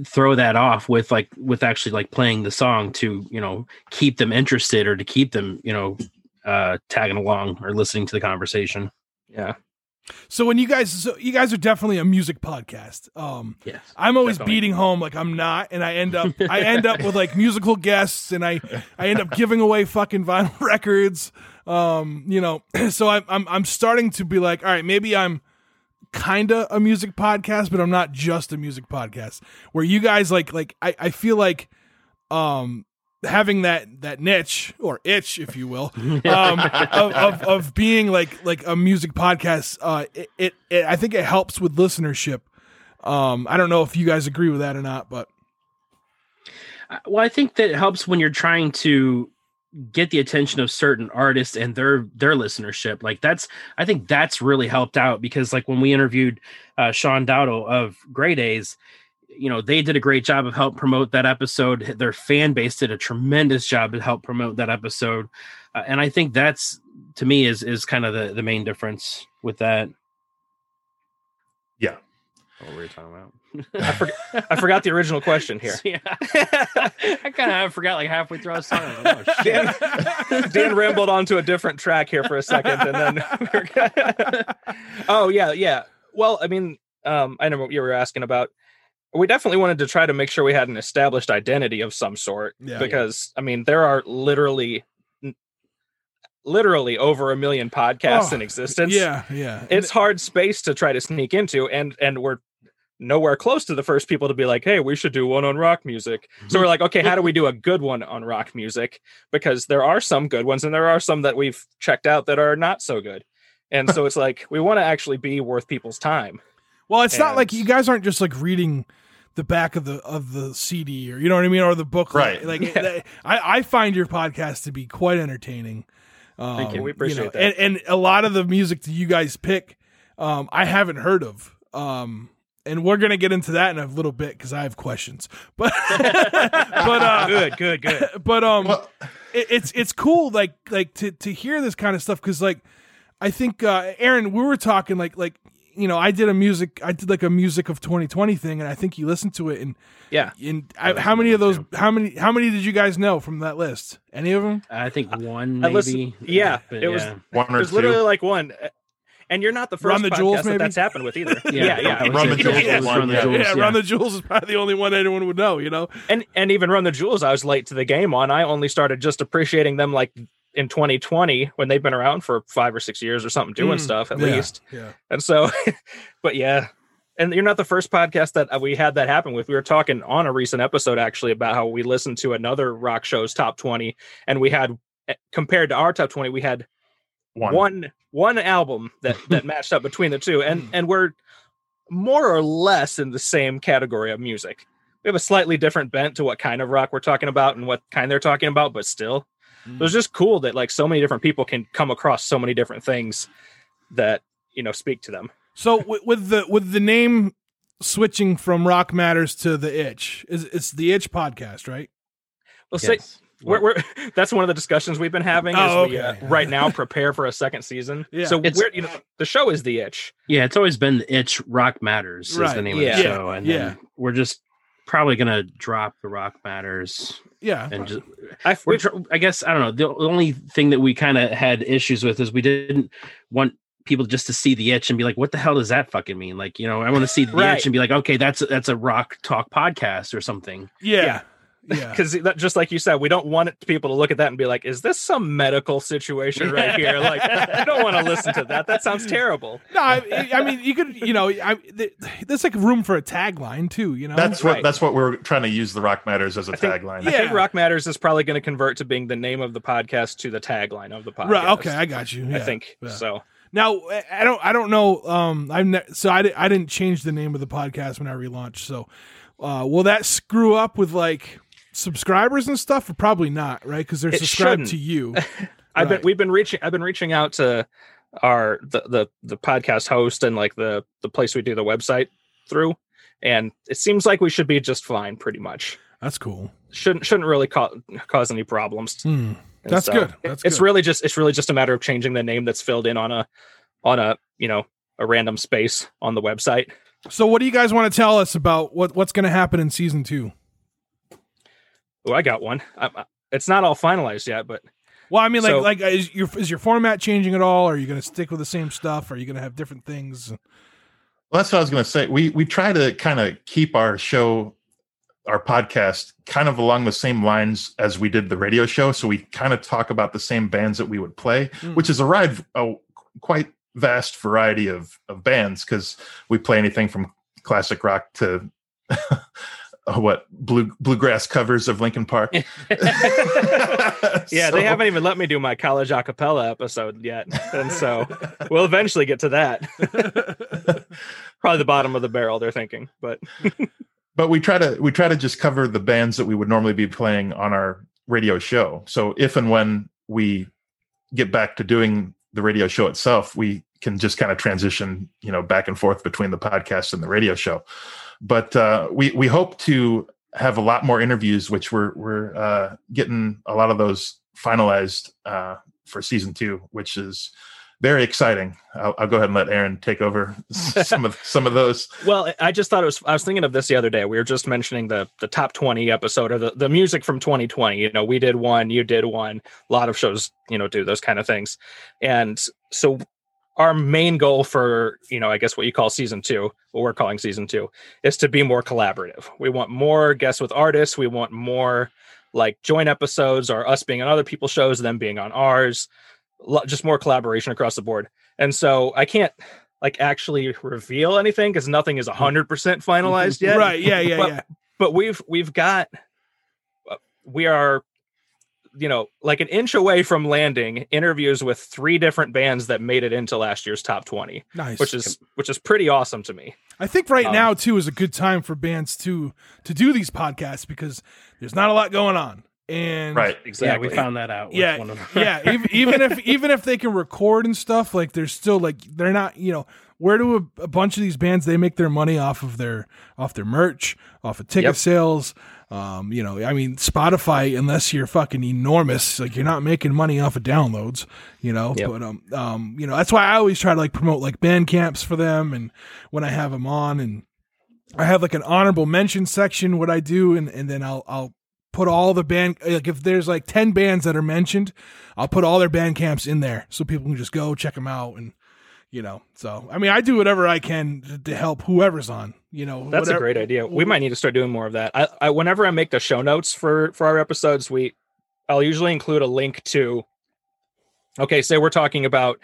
throw that off with like with actually like playing the song to you know keep them interested or to keep them you know uh tagging along or listening to the conversation Yeah. So when you guys, so you guys are definitely a music podcast. Um, Yes. I'm always Definitely. beating home like I'm not, and I end up I end up with like musical guests, and I I end up giving away fucking vinyl records. Um, you know, so I'm I'm I'm starting to be like, all right, maybe I'm kinda a music podcast, but I'm not just a music podcast. Where you guys like like I I feel like um having that that niche or itch if you will um of, of, of being like like a music podcast uh it, it, it i think it helps with listenership um i don't know if you guys agree with that or not but Uh, Well, I think that it helps when you're trying to get the attention of certain artists and their their listenership. Like that's I think that's really helped out because like when we interviewed uh, Sean Dowdle of Grey Daze, you know they did a great job of help promote that episode. Their fan base did a tremendous job to help promote that episode, uh, and I think that's to me is is kind of the the main difference with that. Yeah. What were we talking about? I, forg- I forgot the original question here. Yeah, I kind of forgot like halfway through our song. I was like, oh. Dan, Dan rambled onto a different track here for a second, and then oh yeah, yeah. Well, I mean, um, I know what you were asking about. We definitely wanted to try to make sure we had an established identity of some sort, Yeah. because I mean, there are literally, literally over a million podcasts Oh, in existence. yeah yeah it's hard space to try to sneak into, and and we're nowhere close to the first people to be like, hey, we should do one on rock music. So we're mm-hmm. like, okay, how do we do a good one on rock music? Because there are some good ones and there are some that we've checked out that are not so good. And so it's like we want to actually be worth people's time. well it's not like you guys aren't just like reading the back of the of the cd or you know what i mean or the book Right. like Yeah. that- i i find your podcast to be quite entertaining um, Thank you. We know, appreciate that. and, and a lot of the music that you guys pick um i haven't heard of um and we're gonna get into that in a little bit because I have questions. But but uh, good, good, good. but um, Well, it, it's it's cool like like to to hear this kind of stuff because like I think uh, Aaron, we were talking like like you know I did a music I did like a music of 2020 thing and I think you listened to it and Yeah. and I, how many of those how many how many did you guys know from that list? Any of them? I think one I maybe. listened- yeah, but it was- yeah. one or There's two. literally like one. And you're not the first Run first the podcast Jewels, that maybe? that's happened with either. Yeah, yeah, yeah. Run the Jewels yeah, Run the yeah. Jewels, yeah, Run the Jewels is probably the only one anyone would know. You know? and and even run the jewels i was late to the game on i only started just appreciating them like in 2020 when they've been around for five or six years or something doing Mm, stuff at yeah, least Yeah. and so but yeah and you're not the first podcast that uh, we had that happen with we were talking on a recent episode actually about how we listened to another rock show's top 20 and we had eh, compared to our top 20 we had one. one one album that that matched up between the two and Hmm. and we're more or less in the same category of music we have a slightly different bent to what kind of rock we're talking about and what kind they're talking about but still Hmm. it was just cool that like so many different people can come across so many different things that you know speak to them So with, with the with the name switching from Rock Matters to the Itch, is it's the Itch podcast, right? well say Yes. we're, we're that's one of the discussions we've been having Oh, as we uh, right now prepare for a second season Yeah. so It's- we're you know the show is the itch Yeah, it's always been the itch rock matters is the name Yeah. of the Yeah. show. And Yeah. then we're just probably gonna drop the rock matters Yeah. and just I, we're I guess I don't know. The only thing that we kind of had issues with is we didn't want people just to see the itch and be like, "What the hell does that fucking mean?" Like, you know, I want to see the Right. itch and be like, "Okay, that's that's a rock talk podcast or something." Yeah. Yeah. Because just like you said, we don't want it, people to look at that and be like, "Is this some medical situation right here?" Like, I don't want to listen to that. That sounds terrible. No, I, I mean you could, you know, I, th- there's like room for a tagline too, you know. That's what Right. that's what we're trying to use the Rock Matters as a I think- tagline. I think Yeah. Rock Matters is probably going to convert to being the name of the podcast to the tagline of the podcast. right. Okay, I got you. I think Yeah. so. Now I- I don't I don't know. Um, I'm ne- so I, di- I didn't change the name of the podcast when I relaunched. So, uh, will that screw up with like subscribers and stuff? Probably not, right? Because they're It subscribed shouldn't. to you. I've Right. been we've been reaching I've been reaching out to our the the the podcast host and like the the place we do the website through, and it seems like we should be just fine, pretty much. That's cool. Shouldn't shouldn't really ca- cause any problems. Hmm. That's so good. That's it's good. really just it's really just a matter of changing the name that's filled in on a on a you know a random space on the website. So, what do you guys want to tell us about what what's going to happen in season two? Oh, I got one. I, I- it's not all finalized yet, but Well, I mean, like, So- like is your is your format changing at all? Are you going to stick with the same stuff? Are you going to have different things? Well, that's what I was going to say. We we try to kind of keep our show, our podcast, kind of along the same lines as we did the radio show. So we kind of talk about the same bands that we would play, Mm. which is a ride a quite vast variety of of bands because we play anything from classic rock to Uh, what blue bluegrass covers of Linkin Park. Yeah, So- they haven't even let me do my college acapella episode yet, and so we'll eventually get to that. Probably the bottom of the barrel, they're thinking, but but we try to we try to just cover the bands that we would normally be playing on our radio show so if and when we get back to doing the radio show itself we can just kind of transition you know back and forth between the podcast and the radio show but uh, we we hope to have a lot more interviews which we're we're uh, getting a lot of those finalized uh, for season two which is very exciting I'll, I'll go ahead and let aaron take over some of some of those Well, I just thought it was. I was thinking of this the other day. We were just mentioning the the top twenty episode or the the music from 2020. You know, we did one, you did one. A lot of shows, you know, do those kind of things. And so, our main goal for you know, I guess what you call season two, what we're calling season two, is to be more collaborative. We want more guests with artists. We want more like joint episodes or us being on other people's shows, them being on ours. Just more collaboration across the board. And so I can't like actually reveal anything because nothing is 100% finalized yet right? Yeah, yeah, But- yeah. but we've we've got uh, we are you know like an inch away from landing interviews with three different bands that made it into last year's top 20 Nice. which is which is pretty awesome to me I think right Um, now too is a good time for bands to to do these podcasts because there's not a lot going on, and right exactly. Yeah, we found that out. with yeah, one of them. yeah. Even, even if even if they can record and stuff, like they're still like they're not. You know, where do a, a bunch of these bands they make their money off of their off their merch, off of ticket Yep. sales. Um, you know, I mean, Spotify, unless you're fucking enormous, like you're not making money off of downloads, you know. Yep. But um, um, you know, that's why I always try to like promote like band camps for them, and when I have them on, and I have like an honorable mention section. What I do, and and then I'll I'll put all the band like if there's like 10 bands that are mentioned i'll put all their band camps in there so people can just go check them out and you know? So i mean i do whatever i can to, to help whoever's on you know that's a great idea. We might need to start doing more of that. I, I whenever i make the show notes for for our episodes we i'll usually include a link to okay say we're talking about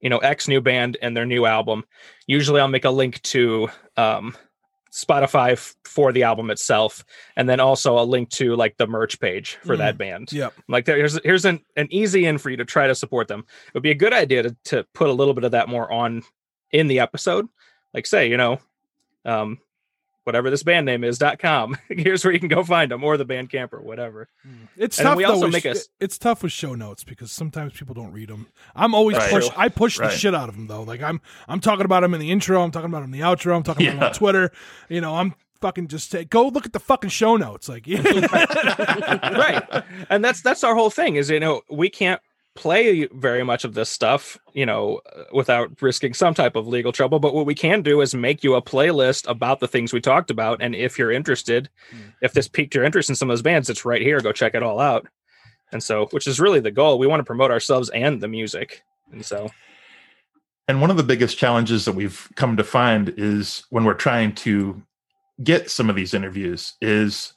you know x new band and their new album. Usually i'll make a link to um spotify f- for the album itself and then also a link to like the merch page for that band. Yep. Like there- here's here's an, an easy in for you to try to support them. It would be a good idea to, to put a little bit of that more on in the episode. Like say you know um whatever this band name is dot com. Here's where you can go find them or the band camp or whatever. Hmm. It's And tough we also with make sh- a s- it's tough with show notes because sometimes people don't read them i'm always Right. push i push the shit out of them though. Like i'm i'm talking about them in the intro i'm talking about them in the outro i'm talking about them on twitter. You know i'm fucking just say go look at the fucking show notes like right. And that's that's our whole thing is you know we can't play very much of this stuff you know uh, without risking some type of legal trouble but what we can do is make you a playlist about the things we talked about and if you're interested if this piqued your interest in some of those bands it's right here go check it all out. And so which is really the goal we want to promote ourselves and the music and so. And one of the biggest challenges that we've come to find is when we're trying to get some of these interviews is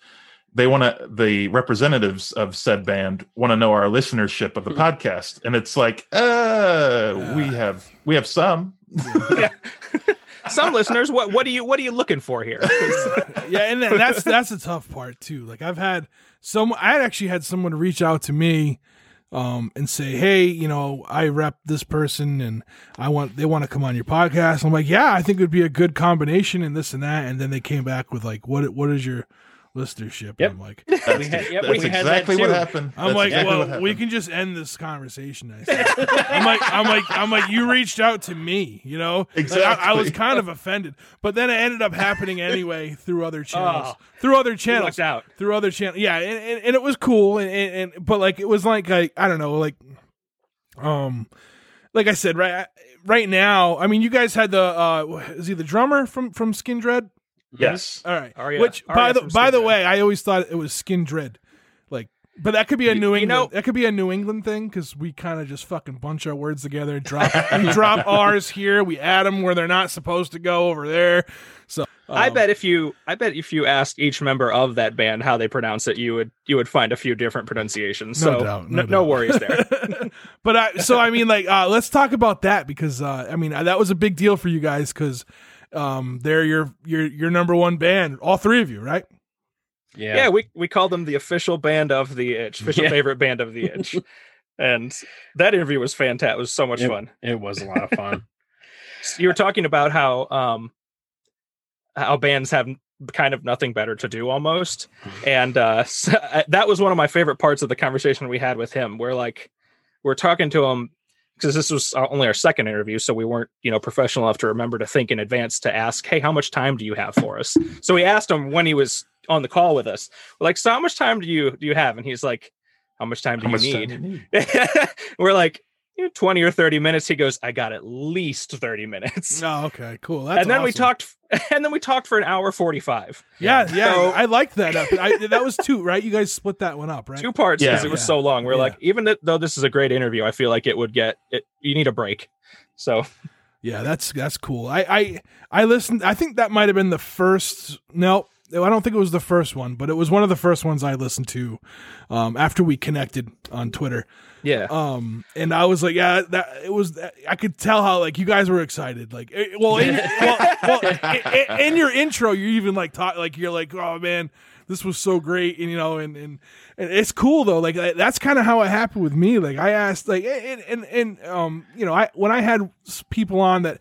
they want to the representatives of said band want to know our listenership of the podcast and it's like uh we have we have some some listeners what what are you what are you looking for here yeah, and that's that's a tough part too. Like I've had some, I actually had someone reach out to me, um, and say, "Hey, you know, I rep this person, and I want they want to come on your podcast." I'm like, "Yeah, I think it would be a good combination, and this and that." And then they came back with like, "What what is your listenership?" Yep. I'm like, that's, We had- yeah, that's we had that exactly what happened I'm That's like, exactly well, we can just end this conversation. I said. I'm like, I'm like, I'm like, you reached out to me, you know. Like, I, I was kind of offended, but then it ended up happening anyway through other channels, Oh. through other channels, out through other channels. Yeah, and, and, and it was cool, and, and, and but like it was like I, I don't know, like, um, like I said, right, right now. I mean, you guys had the uh, is he the drummer from from Skindred? Yes All right. Aria- Which by the by the way, I always thought it was Skin Dread. Like But that could be a You- New you England. know- that could be a New England thing because we kind of just fucking bunch our words together. Drop we drop R's here. We add them where they're not supposed to go over there. So I um, bet if you I bet if you asked each member of that band how they pronounce it, you would you would find a few different pronunciations. No so doubt, no no, no doubt. worries there. but I, so I mean, like, uh, let's talk about that because uh, I mean that was a big deal for you guys because um, they're your your your number one band, all three of you, right? Yeah. yeah, we we called them the official band of the itch, official Yeah. favorite band of the itch. and that interview was fantastic. It was so much It- fun. It was a lot of fun. You were talking about how um how bands have kind of nothing better to do almost. And uh so, uh, that was one of my favorite parts of the conversation we had with him where like we're talking to him because this was uh, only our second interview so we weren't you know professional enough to remember to think in advance to ask hey how much time do you have for us? So we asked him when he was on the call with us we're like so how much time do you do you have? And he's like how much time do How you need? do you need? we're like "You know, 20 or 30 minutes he goes i got at least 30 minutes Oh, okay, cool. That's and then we talked and then we talked for an hour 45 Yeah, yeah, So- I liked that. Up. I, that was two, right? You guys split that one up, right? two parts because Yeah. it was Yeah. so long we're Yeah. like even though this is a great interview i feel like it would get it you need a break so Yeah, that's that's cool. I I I listened. I think that might have been the first. No, I don't think it was the first one, but it was one of the first ones I listened to um, after we connected on Twitter. yeah Um, and I was like, yeah, that it was. I could tell how like you guys were excited. Like, eh, well, in, well, well i- i- in your intro, you even like talk like you're like, oh man, this was so great, and you know, and and, and it's cool though. Like that's kind of how it happened with me. Like I asked, like, and and, and um, you know, I when I had people on that.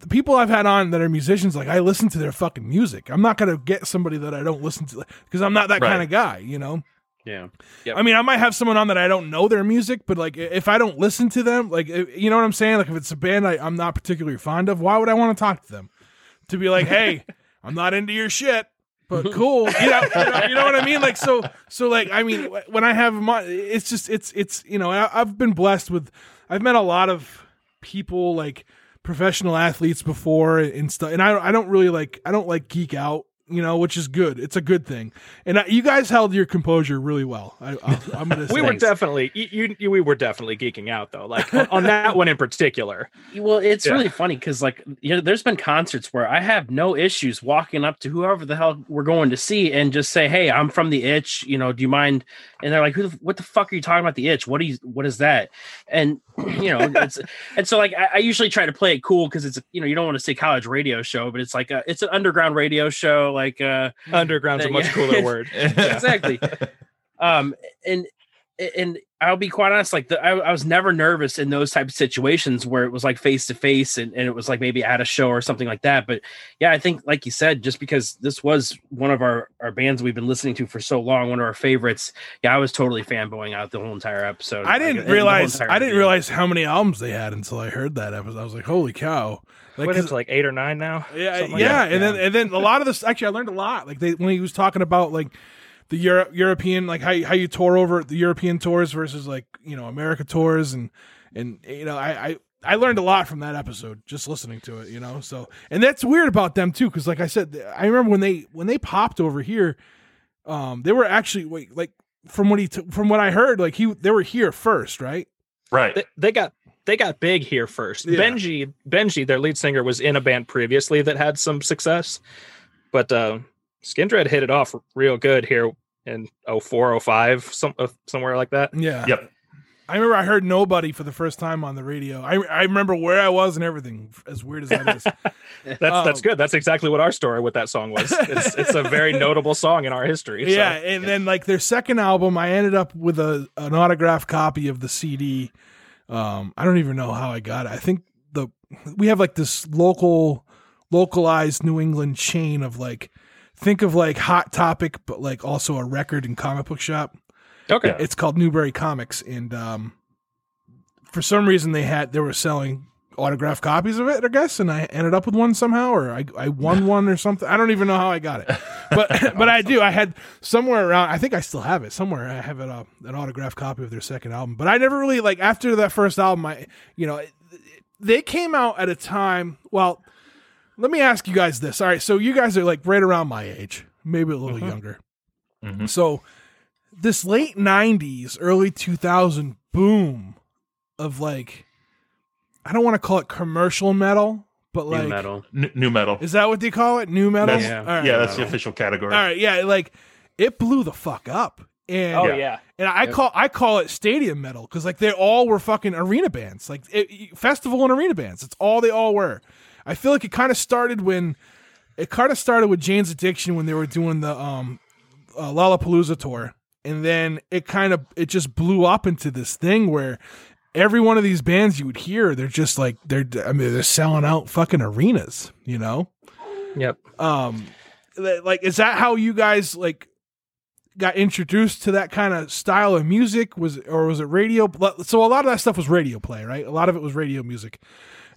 The people I've had on that are musicians, like I listen to their fucking music. I'm not gonna get somebody that I don't listen to because I'm not that Right. kind of guy, you know. Yeah. I mean, I might have someone on that I don't know their music, but like if I don't listen to them, like you know what I'm saying? Like if it's a band I, I'm not particularly fond of, why would I want to talk to them? To be like, hey, I'm not into your shit, but cool. You know, you know, you know what I mean? Like so, so like I mean, when I have my, it's just it's it's you know I, I've been blessed with, I've met a lot of people like professional athletes before and stuff, and I I don't really like I don't like geek out. You know, which is good. It's a good thing, and I, you guys held your composure really well. I, I'll, I'm gonna. we say. were definitely you, you, you we were definitely geeking out though like on, on that one in particular Well, it's Yeah. really funny because, like, you know, there's been concerts where I have no issues walking up to whoever the hell we're going to see and just say, "Hey, I'm from the Itch. You know, do you mind?" And they're like, "Who? The, what the fuck are you talking about? The Itch? What do you? What is that?" And you know, it's and so like I, I usually try to play it cool because it's you know you don't want to say college radio show, but it's like a, it's an underground radio show. Like, uh, underground's a Yeah. much cooler word exactly. um, and and I'll be quite honest, like the, I, I was never nervous in those type of situations where it was like face to face and and it was like maybe at a show or something like that. But yeah, I think like you said, just because this was one of our our bands we've been listening to for so long, one of our favorites. Yeah, I was totally fanboying out the whole entire episode. I didn't and the whole realize. I didn't review. realize how many albums they had until I heard that episode. I was like, "Holy cow!" Like, what 'cause- is like eight or nine now yeah, Something like yeah, that. and then and then a lot of this. Actually, I learned a lot. Like they when he was talking about like the Euro- European, like how you- how you tour over the European tours versus like you know America tours, and and you know I. I I learned a lot from that episode just listening to it, you know. So, and that's weird about them too, because like I said, I remember when they when they popped over here, um, they were actually wait, like from what he t- from what I heard, like he they were here first, right? Right. they, they got they got big here first Yeah. benji benji their lead singer was in a band previously that had some success but uh skindred hit it off real good here in 04 05 some, uh, somewhere like that Yeah. Yep. I remember I heard nobody for the first time on the radio. I I remember where I was and everything. As weird as that is, that's that's Um, good that's exactly what our story with that song was it's, it's a very notable song in our history so- yeah. And then like their second album, I ended up with a an autographed copy of the CD. Um, I don't even know how I got it. I think the we have like this local, localized New England chain of like, think of like Hot Topic, but like also a record and comic book shop. okay It's called Newbury Comics, and um, for some reason they had they were selling autographed copies of it, I guess, and I ended up with one somehow, or I I won one or something. I don't even know how I got it, but but I do. I had somewhere around. I think I still have it somewhere. I have it uh, an autographed copy of their second album, but I never really like after that first album. I you know they came out at a time. Well, let me ask you guys this. All right, so you guys are like right around my age, maybe a little younger. Mhm. So this late 90s early 2000 boom of like i don't want to call it commercial metal but New like metal. N- new metal. is that what they call it new metal That's, Yeah. All right. yeah, that's the official category. all right yeah like it blew the fuck up and Oh Yeah. yeah. and I Yep. call I call it stadium metal because like they all were fucking arena bands, like it, festival and arena bands. It's all they all were. I feel like it kind of started when it kind of started with Jane's Addiction when they were doing the um uh, Lollapalooza tour, and then it kind of it just blew up into this thing where every one of these bands you would hear, they're just like they're I mean they're selling out fucking arenas, you know. Yep. Um, like is that how you guys like got introduced to that kind of style of music? Was or was it radio? So a lot of that stuff was radio play, right? A lot of it was radio music,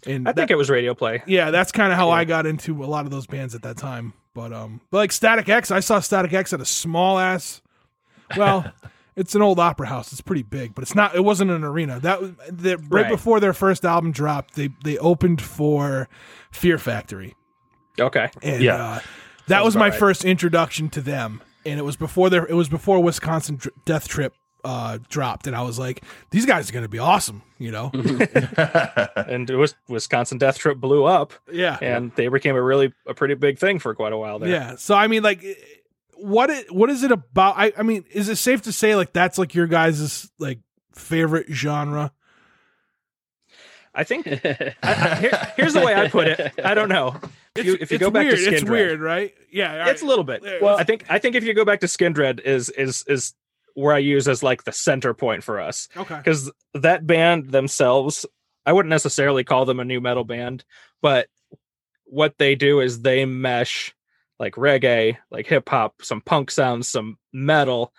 and I think it was radio play. yeah, that's kind of how Yeah. I got into a lot of those bands at that time. But um, but like Static X, I saw Static X at a small ass. Well, it's an old opera house. It's pretty big, but it's not. It wasn't an arena. That right, Right. before their first album dropped. They they opened for Fear Factory. Okay. And Yeah. uh, that Sounds was my right. first introduction to them, and it was before their it was before Wisconsin Death Trip uh, dropped, and I was like, these guys are going to be awesome, you know? And it was Wisconsin Death Trip blew up, yeah, and they became a really a pretty big thing for quite a while there. yeah. So I mean, like, what it what is it about? I I mean, is it safe to say like that's like your guys' like favorite genre? I think I, I- here- here's the way I put it. I don't know. If you, if you it's go back weird. to Skin it's Dread, weird, right? Yeah, all it's a little bit. Well- I think I think if you go back to Skindred is is is where I use as like the center point for us okay. because that band themselves, I wouldn't necessarily call them a new metal band, but what they do is they mesh like reggae, like hip hop, some punk sounds, some metal,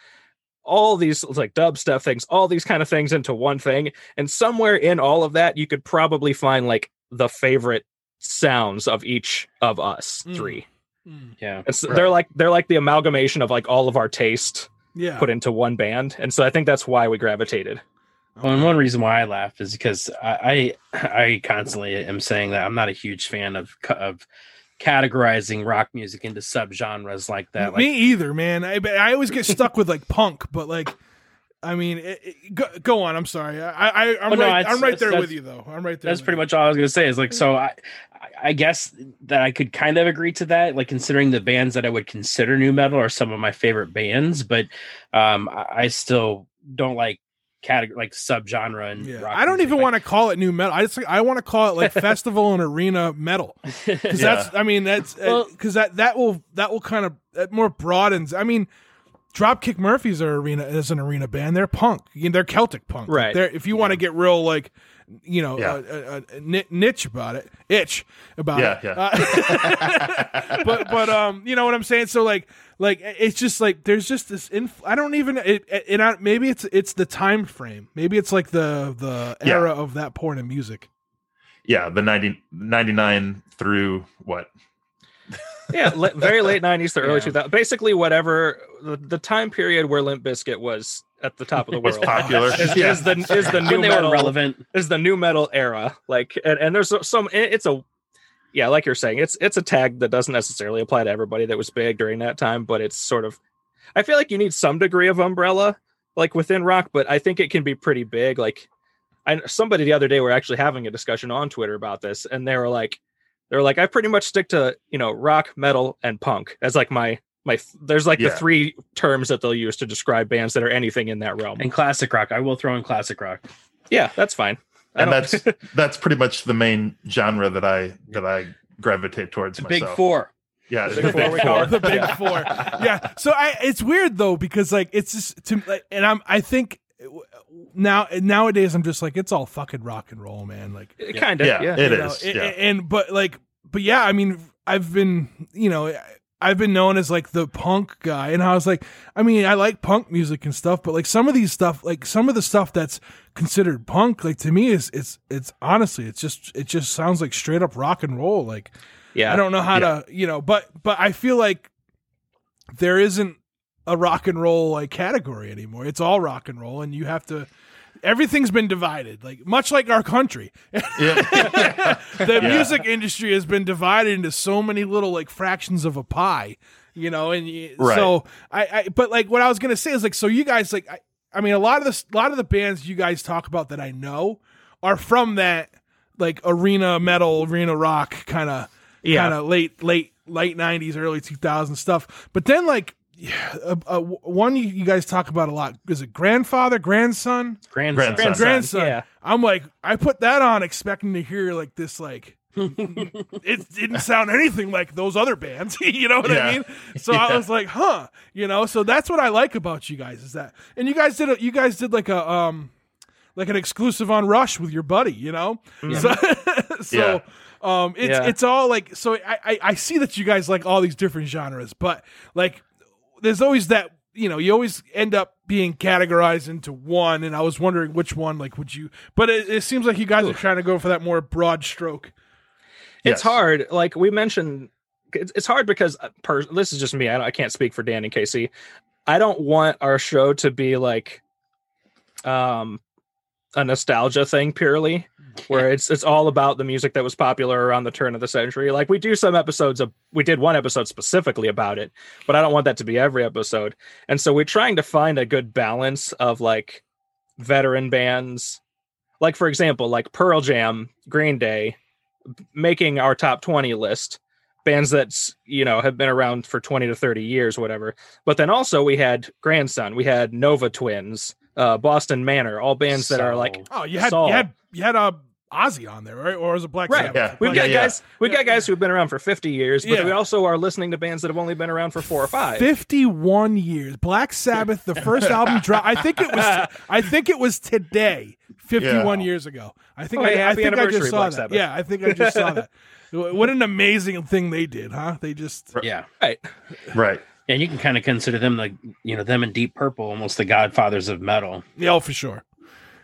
all these like dubstep things, all these kind of things into one thing. And somewhere in all of that, you could probably find like the favorite sounds of each of us Mm. three. Mm, yeah. It's Right. they're like they're like the amalgamation of like all of our taste yeah. put into one band. And so I think that's why we gravitated. Well, and one reason why I laugh is because I, I I constantly am saying that I'm not a huge fan of of categorizing rock music into subgenres like that. Like, Me either, man. I I always get stuck with like punk, but like, I mean, it, it- go, go on. I'm sorry. I, I I'm Oh, no, right. it's- I'm right there with you, though. I'm right there. that's pretty you. much all I was gonna say. Is like so I I- I guess that I could kind of agree to that. Like considering the bands that I would consider new metal are some of my favorite bands, but um I, I still don't like category like subgenre and Yeah, rock I don't music. even want to call it new metal. I just I want to call it like festival and arena metal because Yeah. that's I mean that's Well- because that that will that will kind of that more broadens. I mean, Dropkick Murphys are arena is an arena band. They're punk. They're Celtic punk. Right. they're, if you want to get real like you know Yeah. uh, uh, uh, niche about it, itch about Yeah, it. yeah. But but um, you know what I'm saying. So like like it's just like there's just this. Inf- I don't even. It, it, and I, maybe it's it's the time frame. Maybe it's like the the Yeah. era of that porn and music. yeah, the 90, 99 through what? Yeah, la- very late '90s to early Yeah. 2000s. Basically, whatever the, the time period where Limp Bizkit was at the top of the Was world popular. is, Yeah. is the is the new when they were metal relevant. is the new metal era. Like, and, and there's some. It's a yeah, like you're saying, it's it's a tag that doesn't necessarily apply to everybody that was big during that time, but it's sort of. I feel like you need some degree of umbrella, like within rock, but I think it can be pretty big. Like, I somebody the other day were actually having a discussion on Twitter about this, and they were like, they were like, I pretty much stick to you know rock, metal, and punk as like my my. There's like the three terms that they'll use to describe bands that are anything in that realm. And classic rock. I will throw in classic rock. yeah, that's fine. I And that's that's pretty much the main genre that I that I gravitate towards The big four. Yeah, The big four we call it. the big four. Yeah. So I, it's weird though because like it's just to like, and I'm I think now nowadays I'm just like it's all fucking rock and roll, man. Like it kind of Yeah, yeah. it you know, yeah. a- and but like but yeah i mean i've been you know i've been known as like the punk guy and i was like i mean i like punk music and stuff but like some of these stuff like some of the stuff that's considered punk like to me is it's it's honestly it's just it just sounds like straight up rock and roll like yeah. i don't know how to you know but but i feel like there isn't a rock and roll like category anymore it's all rock and roll and you have to everything's been divided like much like our country Yeah. the Yeah. music industry has been divided into so many little like fractions of a pie you know, and Right. so I, I, but like what I was gonna say is like, so you guys like, I, I mean, a lot of this, a lot of the bands you guys talk about that I know are from that like arena metal, arena rock kind of, Yeah. kind of late, late, late '90s, early 2000s stuff. But then like. Yeah, uh, uh, one you, you guys talk about a lot is it grandfather, grandson? Grandson. Grandson. grandson. yeah. I'm like, I put that on expecting to hear like this, like it didn't sound anything like those other bands. you know what I mean? So I was like, huh, you know. So that's what I like about you guys is that, and you guys did a, you guys did like a um like an exclusive on Rush with your buddy, you know. So so. Um, it's Yeah. it's all like so. I, I I see that you guys like all these different genres, but like there's always that you know you always end up being categorized into one and i was wondering which one like would you but it, it seems like you guys are trying to go for that more broad stroke It's Yes. hard. Like we mentioned, it's, it's hard because uh, per, this is just me. I, I can't speak for Dan and Casey. I don't want our show to be like um a nostalgia thing purely where it's it's all about the music that was popular around the turn of the century. Like we do some episodes of we did one episode specifically about it but i don't want that to be every episode. And so we're trying to find a good balance of like veteran bands. Like for example like pearl jam green day making our top 20 list bands that's you know have been around for 20 to 30 years whatever. But then also we had grandson we had nova twins uh boston manor all bands that are like oh you had Saul. you had you had uh ozzy on there right or was it black Right. Sabbath? Yeah. we've got yeah. guys we've got guys who've been around for 50 years but Yeah. we also are listening to bands that have only been around for four or five 51 years black sabbath the first album dropped i think it was i think it was today 51 Yeah. years ago i think Oh, hey, I, I think i just saw Black that Sabbath. yeah i think i just saw that what an amazing thing they did huh they just Yeah. right Right. And you can kind of consider them like, you know, them and Deep Purple almost the godfathers of metal. Yeah, oh, for sure,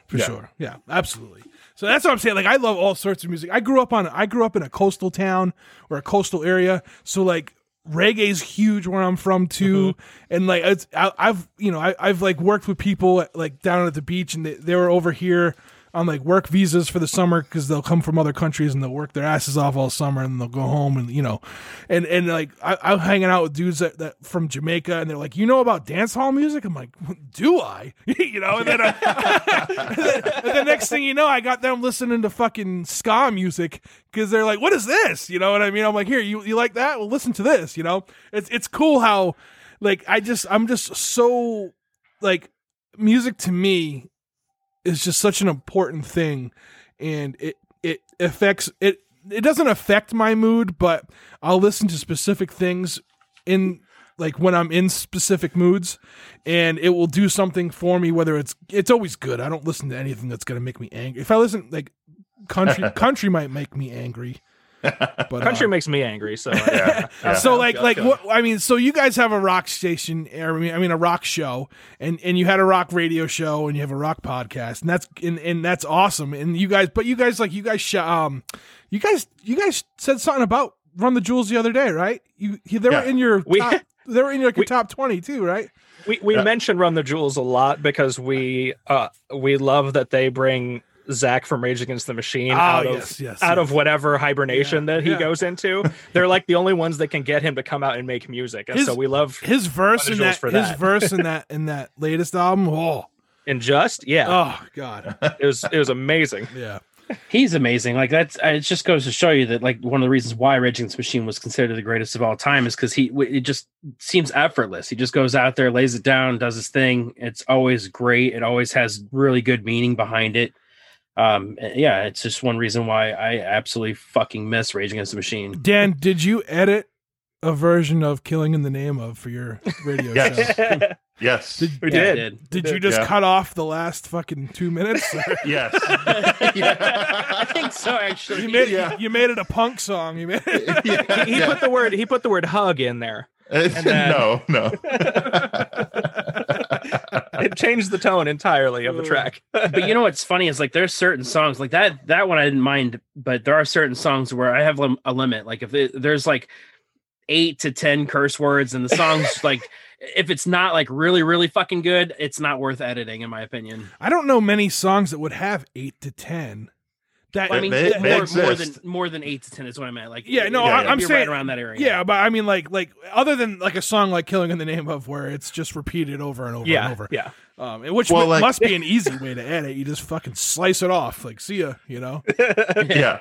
for Yeah. sure. Yeah, absolutely. So that's what I'm saying. Like, I love all sorts of music. I grew up on. I grew up in a coastal town or a coastal area. So like, reggae's huge where I'm from too. Mm-hmm. And like, it's I, I've you know I, I've like worked with people at, like down at the beach, and they, they were over here on like work visas for the summer because they'll come from other countries and they'll work their asses off all summer and they'll go home and you know, and and like I, I'm hanging out with dudes that, that from Jamaica and they're like, you know about dance hall music? I'm like, do I? you know, and then, I, uh, and then and the next thing you know, I got them listening to fucking ska music because they're like, what is this? You know what I mean? I'm like, here, you you like that? Well, listen to this. You know, it's it's cool how like I just I'm just so like music to me is just such an important thing and it it affects it it doesn't affect my mood but i'll listen to specific things in like when i'm in specific moods and it will do something for me whether it's it's always good. I don't listen to anything that's going to make me angry. If i listen like country country might make me angry but country uh, makes me angry so Yeah. yeah. so like like what I mean so you guys have a rock station I mean, I mean a rock show and and you had a rock radio show and you have a rock podcast and that's and, and that's awesome and you guys but you guys like you guys sh- um you guys you guys said something about Run the Jewels the other day right you they were Yeah. in your We- top, they were in your, your we- top 20 too right we, we Yeah. mention run the jewels a lot because we uh we love that they bring zach from rage against the machine out of Oh, yes yes out yes. of whatever hibernation Yeah, that he yeah. goes into. They're like the only ones that can get him to come out and make music. And His- so we love his verse in Jewels that, for his verse in that in that latest album oh and just yeah, oh god it was it was amazing. yeah He's amazing. Like that's uh, it. Just goes to show you that like one of the reasons why Rage Against the Machine was considered the greatest of all time is because he it just seems effortless. He just goes out there, lays it down, does his thing. It's always great. It always has really good meaning behind it. Um, yeah, it's just one reason why I absolutely fucking miss Rage Against the Machine. Dan did you edit a version of Killing in the Name of for your radio Yes. show Yes. Did- we Yeah, I did. Did We you just Yeah. cut off the last fucking two minutes? yes. I think so. Actually, you made Yeah. you made it a punk song. You made it. He, he yeah. put the word he put the word hug in there. then- no, no. It changed the tone entirely of the track. but you know what's funny is like there's certain songs like that that one I didn't mind, but there are certain songs where I have lim- a limit. Like if it, there's like eight to ten curse words and the songs like if it's not like really really fucking good, it's not worth editing in my opinion. I don't know many songs that would have eight to ten. That I mean, They- more, they more exist. than more than eight to ten is what I meant. Like, Yeah, no, it- I- it'd I'm be saying- right around that area. yeah, but I mean, like, like other than like a song like "Killing in the Name of," where it's just repeated over and over and over. yeah. Um, which Well, mu- like- must be an easy way to edit. You just fucking slice it off, like, see ya, you know. yeah.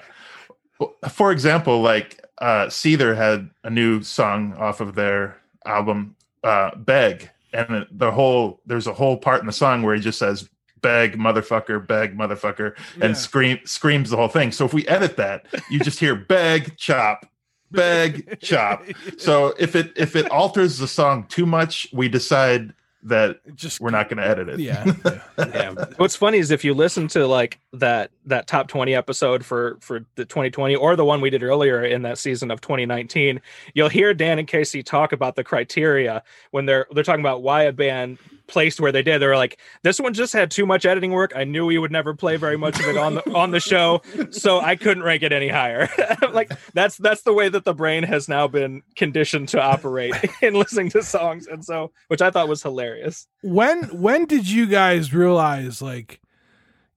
For example, like uh Seether had a new song off of their album, uh, Beg. And the whole there's a whole part in the song where he just says beg motherfucker, beg motherfucker, Yeah. and scream screams the whole thing. So if we edit that, you just hear beg, chop, beg, chop. So if it if it alters the song too much, we decide that just we're not going to edit it. Yeah, yeah. yeah. What's funny is if you listen to like that that top 20 episode for for the 2020 or the one we did earlier in that season of 2019, you'll hear Dan and Casey talk about the criteria when they're they're talking about why a band placed where they did. They were like, this one just had too much editing work. I knew we would never play very much of it on the on the show, so I couldn't rank it any higher. like that's that's the way that the brain has now been conditioned to operate in listening to songs, and so which I thought was hilarious. when when did you guys realize like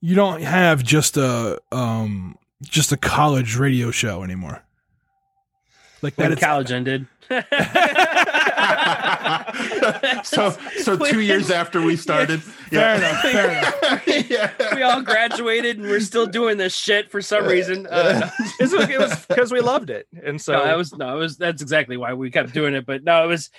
you don't have just a um just a college radio show anymore? Like that When it's college ended. So so two years after we started. fair enough, fair enough. yeah. we all graduated and we're still doing this shit for some reason. Uh, it was because we loved it, and so no, that was no, it was that's exactly why we kept doing it. But no, it was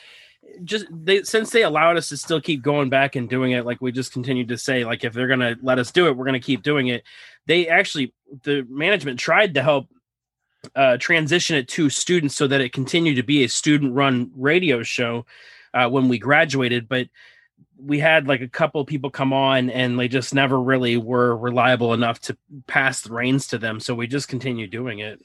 just they since they allowed us to still keep going back and doing it, like we just continued to say, like if they're gonna let us do it, we're gonna keep doing it. They actually the management tried to help uh, transition it to students so that it continued to be a student run radio show uh, when we graduated, but we had like a couple people come on and they just never really were reliable enough to pass the reins to them. So we just continued doing it.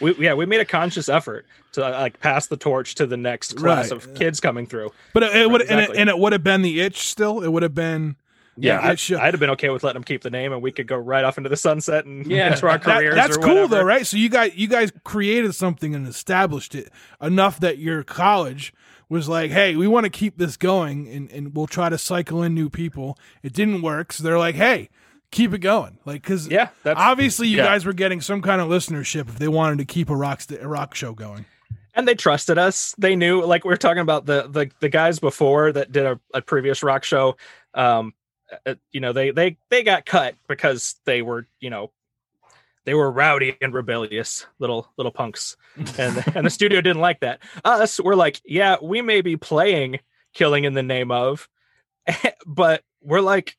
we yeah we made a conscious effort to like pass the torch to the next class Right. of kids coming through. But it, it would and, Exactly. it, and it would have been the itch still. It would have been Yeah, Yeah, I, it should- I'd have been okay with letting them keep the name, and we could go right off into the sunset and Yeah. into our That- careers. that's or cool though, right? So you guys you guys created something and established it enough that your college was like, hey, we want to keep this going and, and we'll try to cycle in new people. It didn't work, so they're like, hey, keep it going. Like because Yeah, that's obviously you Yeah. guys were getting some kind of listenership if they wanted to keep a rock st- a rock show going. and they trusted us. They knew, like we were talking about the the the guys before that did a, a previous rock show. Um, uh, you know, they they they got cut because they were you know they were rowdy and rebellious little little punks, and and the studio didn't like that. Us, we're like, yeah, we may be playing "Killing in the Name of," but we're like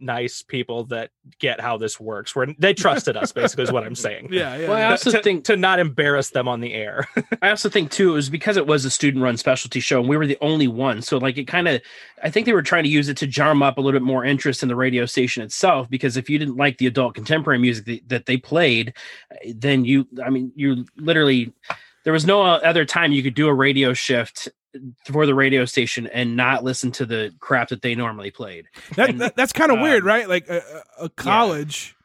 nice people that get how this works. Where they trusted us, basically, is what I'm saying. Yeah, yeah. Well, I yeah. also to, think to not embarrass them on the air. I also think too it was because it was a student run specialty show and we were the only one. So like it kind of I think they were trying to use it to drum up a little bit more interest in the radio station itself because if you didn't like the adult contemporary music that, that they played, eh, then you I mean you literally there was no other time you could do a radio shift for the radio station and not listen to the crap that they normally played. That, And, that- that's kind of weird, um, right? Like a, a a college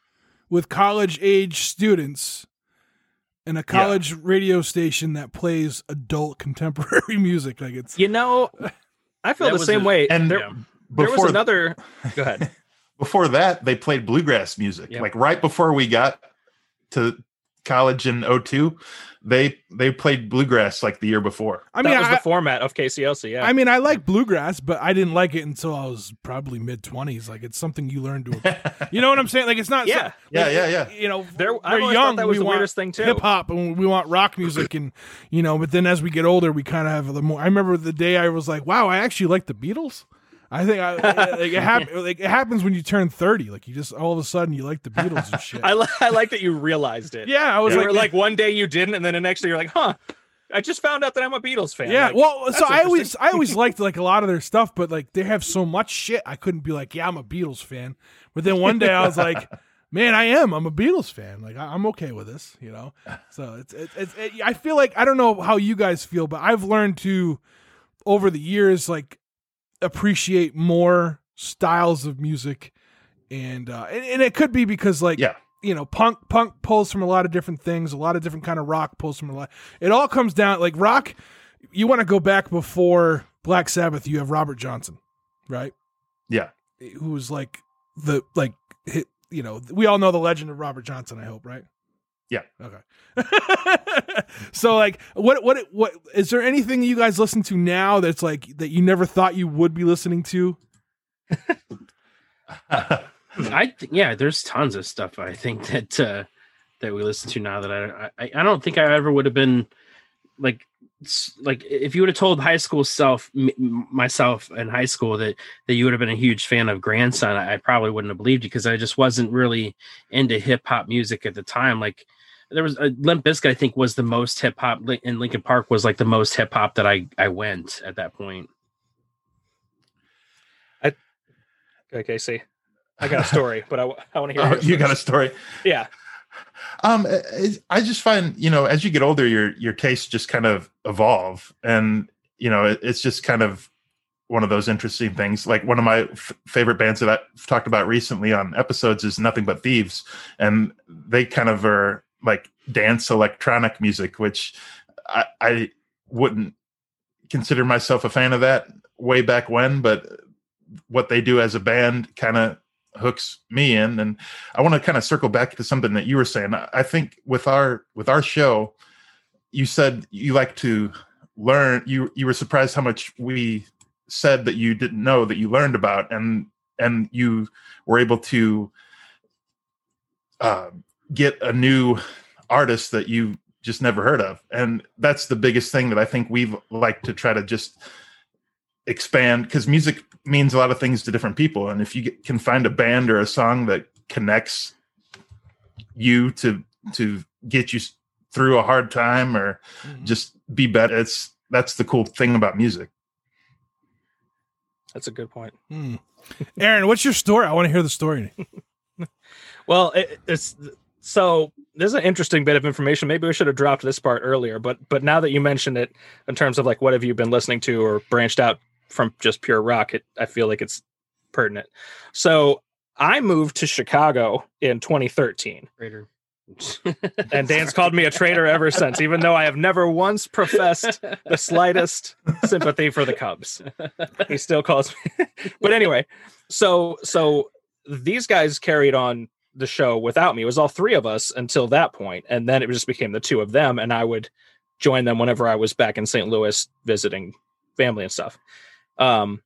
with college age students and a college radio station that plays adult contemporary music. Like it's You know, I feel the same a- way. And there, Yeah. there was another. Go ahead. before that, they played bluegrass music. Yep. Like right before we got to college in 02, they they played bluegrass like the year before. I mean, that was I, the format of KCLC. Yeah. I mean, I like bluegrass, but I didn't like it until I was probably mid twenties. Like it's something you learn to, you know what I'm saying? Like it's not, Yeah. like, Yeah, yeah, yeah. You know, There- we're young. that was we the want weirdest thing, too. Hip hop, and we want rock music, and you know. But then as we get older, we kind of have the more. I remember the day I was like, "Wow, I actually like the Beatles." I think I, like it, hap- like it happens when you turn thirty. Like you just all of a sudden you like the Beatles and shit. I, li- I like that you realized it. yeah, I was You like, like one day you didn't, and then the next day you're like, huh. I just found out that I'm a Beatles fan. Yeah, Like, well, so I always. I always liked like a lot of their stuff, but like they have so much shit, I couldn't be like, yeah, I'm a Beatles fan. But then one day I was like, man, I am. I'm a Beatles fan. Like I, I'm okay with this, you know. So it's it's, it's it, I feel like I don't know how you guys feel, but I've learned to over the years like appreciate more styles of music, and uh, and, and it could be because like Yeah. you know punk punk pulls from a lot of different things a lot of different kind of rock pulls from a lot it all comes down like rock you want to go back before black sabbath you have robert johnson right Yeah. who was like the like hit you know, we all know the legend of Robert Johnson. I hope, right? Yeah. Okay. so like, what what what is there anything you guys listen to now that's like that you never thought you would be listening to? I th- yeah, there's tons of stuff I think that uh that we listen to now that I I, I don't think I ever would have been like like if you would have told high school self m- myself in high school that that you would have been a huge fan of grandson I, I probably wouldn't have believed you because I just wasn't really into hip hop music at the time like there was a Limp Bizkit I think was the most hip hop in Linkin Park was like the most hip hop that I I went at that point I Okay, Casey. I got a story, but I, I want to hear. Oh, you got a story. Yeah. Um, I just find you know as you get older, your your tastes just kind of evolve, and you know it, it's just kind of one of those interesting things. Like one of my f- favorite bands that I've talked about recently on episodes is Nothing But Thieves, and they kind of are like dance electronic music, which I, I wouldn't consider myself a fan of that way back when, but what they do as a band kind of hooks me in. And i want to kind of circle back to something that you were saying. I- think with our with our show you said you like to learn you you were surprised how much we said that you didn't know that you learned about and and you were able to uh, get a new artist that you just never heard of and that's the biggest thing that i think we've like to try to just expand because music means a lot of things to different people and if you get, can find a band or a song that connects you to to get you through a hard time or just be better it's that's the cool thing about music That's a good point. Hmm. Aaron, what's your story? I want to hear the story. Well, it, it's so there's an interesting bit of information. Maybe we should have dropped this part earlier, but but now that you mentioned it, in terms of like what have you been listening to or branched out from just pure rock, it, I feel like it's pertinent. So I moved to Chicago in 2013, Raider. and Dan's called me a traitor ever since, even though I have never once professed the slightest sympathy for the Cubs. He still calls me. but anyway, so so these guys carried on the show without me. It was all three of us until that point, and then it just became the two of them, and I would join them whenever I was back in St. Louis visiting family and stuff. Um,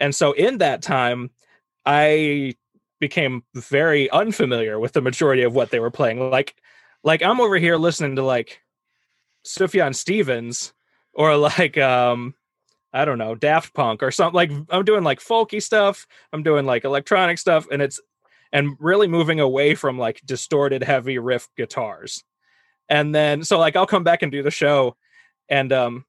and so in that time, I became very unfamiliar with the majority of what they were playing. Like, like I'm over here listening to like Sufjan Stevens or like um I don't know, Daft Punk or something like I'm doing like folky stuff, I'm doing like electronic stuff and it's and really moving away from like distorted heavy riff guitars. And then so like I'll come back and do the show and um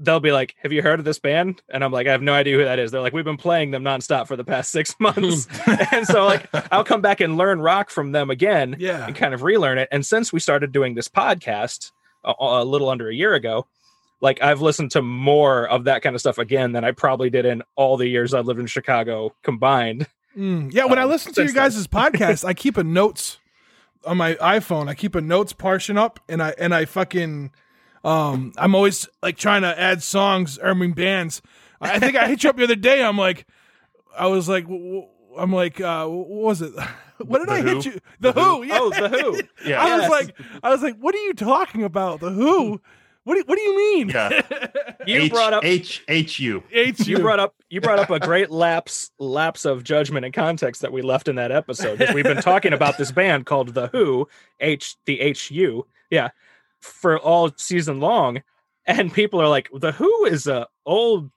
they'll be like, "Have you heard of this band?" And I'm like, "I have no idea who that is." They're like, "We've been playing them nonstop for the past 6 months." and so like I'll come back and learn rock from them again Yeah. and kind of relearn it. And since we started doing this podcast a, a little under a year ago, like I've listened to more of that kind of stuff again than I probably did in all the years I lived in Chicago combined. Mm, yeah, when I Um, listen to you since then. guys' podcast, I keep a notes on my iPhone. I keep a notes portion up, and I and I fucking um, I'm always like trying to add songs. Or I mean bands. I I think I hit you up the other day. I'm like, I was like, w- w- I'm like, uh, what was it? What did The I hit you? The, The Who? Who? Yeah. Oh, the Who. yeah I was like, I was like, what are you talking about? The Who? What do, what do you mean? Yeah. You H- brought up H H U. H you brought up you brought up a great lapse lapse of judgment and context that we left in that episode because we've been talking about this band called the Hu H the H U yeah for all season long and people are like the Who is a old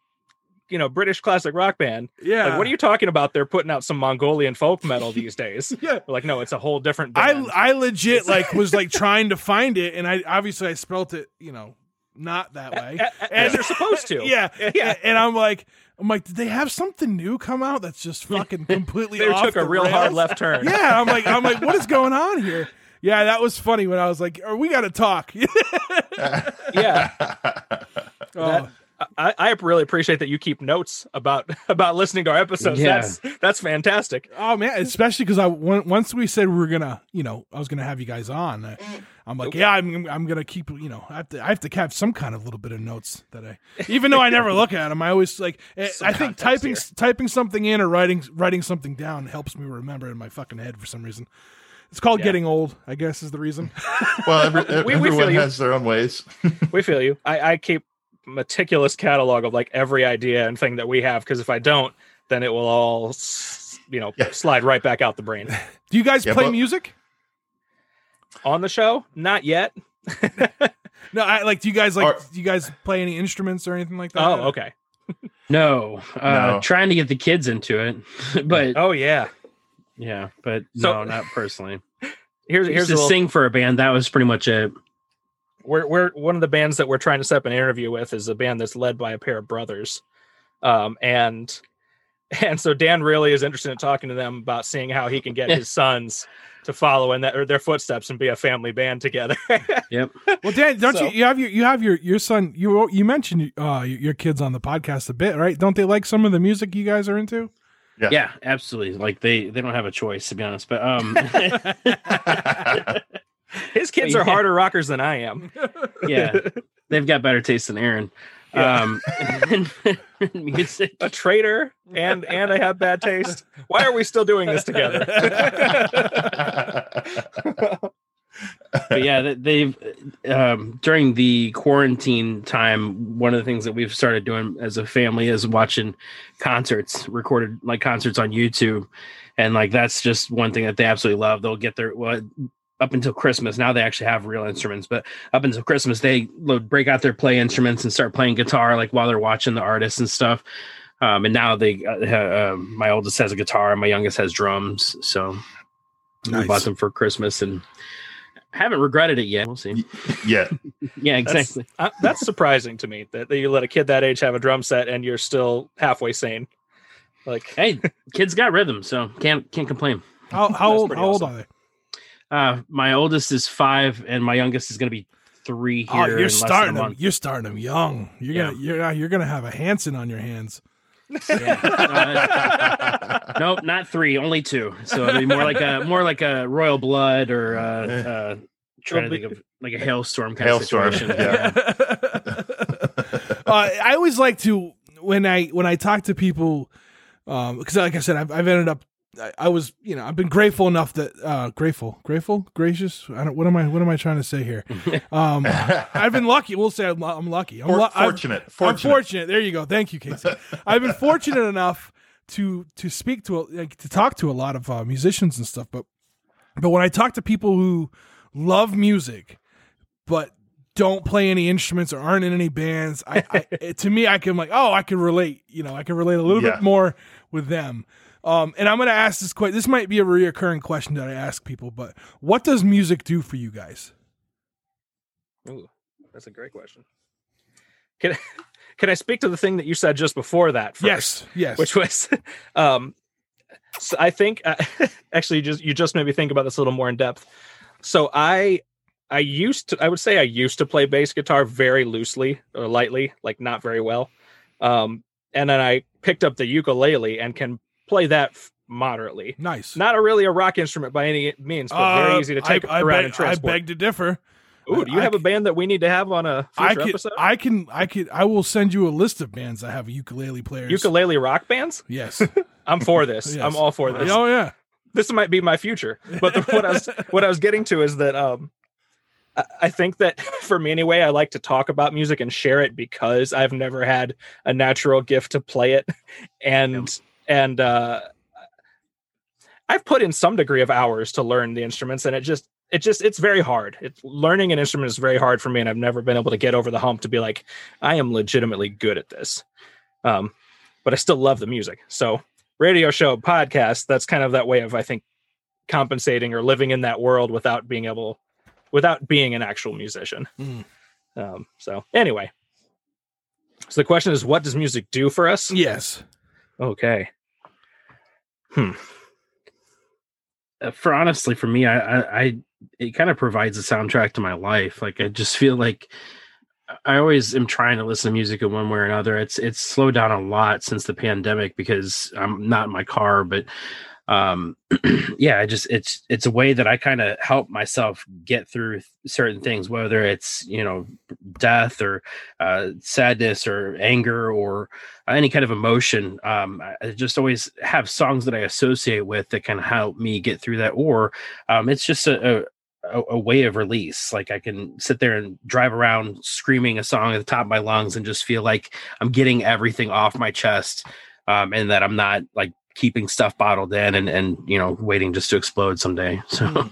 you know British classic rock band yeah. like what are you talking about they're putting out some Mongolian folk metal these days Yeah. We're like no it's a whole different I. I legit like was like trying to find it, and I obviously I spelt it, you know, not that way. A- a- as you're supposed to yeah, yeah And I'm like, I'm like, did they have something new come out that's just fucking completely? they off took a real rails? hard left turn Yeah, I'm like, I'm like, what is going on here? Yeah, that was funny when I was like, oh, we got to talk. yeah Oh, That- I, I really appreciate that you keep notes about about listening to our episodes. Yeah. That's that's fantastic. oh man, especially because I once we said we were gonna, you know, I was gonna have you guys on. I, I'm like, yeah, I'm I'm gonna keep you know I have to I have to have some kind of little bit of notes that I even though I never look at them I always like eh, Some I think context typing typing something in or writing writing something down helps me remember in my fucking head for some reason. It's called Yeah. getting old, I guess is the reason. Well, every, We- we feel everyone you. has their own ways. we feel you. I, I keep meticulous catalog of like every idea and thing that we have because if I don't, then it will all you know Yeah. slide right back out the brain. Do you guys Yeah, play but- music? On the show, not yet. No, I like. Do you guys like? Or- do you guys play any instruments or anything like that? Oh, okay. No, uh, No. trying to get the kids into it, but Oh yeah. yeah, but So- no, not personally. Here's Here's here's to a little, sing for a band. That was pretty much it. we're we're one of the bands that we're trying to set up an interview with is a band that's led by a pair of brothers, um, and and so Dan really is interested in talking to them about seeing how he can get his sons to follow in that or their footsteps and be a family band together. Yep. Well, Dan, don't So- you? You have your you have your your son. You you mentioned uh your, your kids on the podcast a bit, right? Don't they like some of the music you guys are into? Yeah. Yeah, absolutely. Like they they don't have a choice to be honest. But um, His kids are harder rockers than I am. yeah, they've got better taste than Aaron. Yeah. Um, music. a traitor and and I have bad taste. Why are we still doing this together? but yeah, they- they've um, during the quarantine time. One of the things that we've started doing as a family is watching concerts, recorded like concerts on YouTube, and like that's just one thing that they absolutely love. They'll get their well, up until Christmas. Now they actually have real instruments, but up until Christmas they would break out their play instruments and start playing guitar like while they're watching the artists and stuff. Um, and now they, uh, ha- um my oldest has a guitar, and my youngest has drums. So we Nice. bought them for Christmas and haven't regretted it yet. We'll see. yeah. Yeah, That's- exactly. Uh, that's surprising to me that, that you let a kid that age have a drum set and you're still halfway sane. Like hey, kids got rhythm, so can't can't complain. How how old pretty how old are they? Uh, my oldest is five, and my youngest is going to be three here. Oh, you're less starting them. You're starting them young. You're Yeah. gonna you're uh, you're gonna have a Hanson on your hands. Uh, nope, not three, only two. So it'll be more like a more like a royal blood or uh, uh, trying to think of like a Halestorm kind Halestorm, of situation. yeah. uh, I always like to when I when I talk to people because like I said I've, I've ended up I, I was you know I've been grateful enough that uh, grateful grateful gracious I don't what am I what am I trying to say here um, I've been lucky we'll say I'm, I'm lucky I'm, For- lu- I'm- fortunate. I'm Fortunate. fortunate there you go thank you Casey I've been fortunate enough to to speak to like to talk to a lot of uh, musicians and stuff but but when I talk to people who love music but don't play any instruments or aren't in any bands, I, I to me I can like oh I can relate. You know I can relate a little Yeah. bit more with them. Um, and I'm going to ask this question. This might be a reoccurring question that I ask people, but what does music do for you guys? Ooh, that's a great question. Can can I speak to the thing that you said just before that? First? Yes, yes. which was um so i think uh, actually you just you just made me think about this a little more in depth so i i used to i would say i used to play bass guitar very loosely or lightly like not very well um and then i picked up the ukulele and can play that moderately nice. not a really a rock instrument by any means but very Uh, easy to take I, I around beg, and I beg to differ. Ooh, do you I have a band that we need to have on a I future can, episode I can, I can, I will send you a list of bands that have ukulele players. ukulele rock bands Yes. i'm for this Yes. i'm all for this Oh yeah. this might be my future. But the, what I was what I was getting to is that um, I, I think that for me anyway, I like to talk about music and share it because I've never had a natural gift to play it, and and uh, I've put in some degree of hours to learn the instruments, and it just it just it's very hard. It's learning an instrument is very hard for me, and I've never been able to get over the hump to be like I am legitimately good at this. Um, but I still love the music, so radio show podcast that's kind of that way of i think compensating or living in that world without being able without being an actual musician Mm. um so anyway so the question is what does music do for us Yes. okay Uh, for honestly, for me, I, I, I it kind of provides a soundtrack to my life. Like I just feel like I always am trying to listen to music in one way or another. It's it's slowed down a lot since the pandemic because I'm not in my car, but um yeah i just it's it's a way that i kind of help myself get through certain things whether it's you know death or uh sadness or anger or any kind of emotion um i just always have songs that i associate with that can help me get through that or um it's just a, a a, a, way of release. Like I can sit there and drive around screaming a song at the top of my lungs and just feel like I'm getting everything off my chest. Um, and that I'm not like keeping stuff bottled in and and you know waiting just to explode someday so hmm.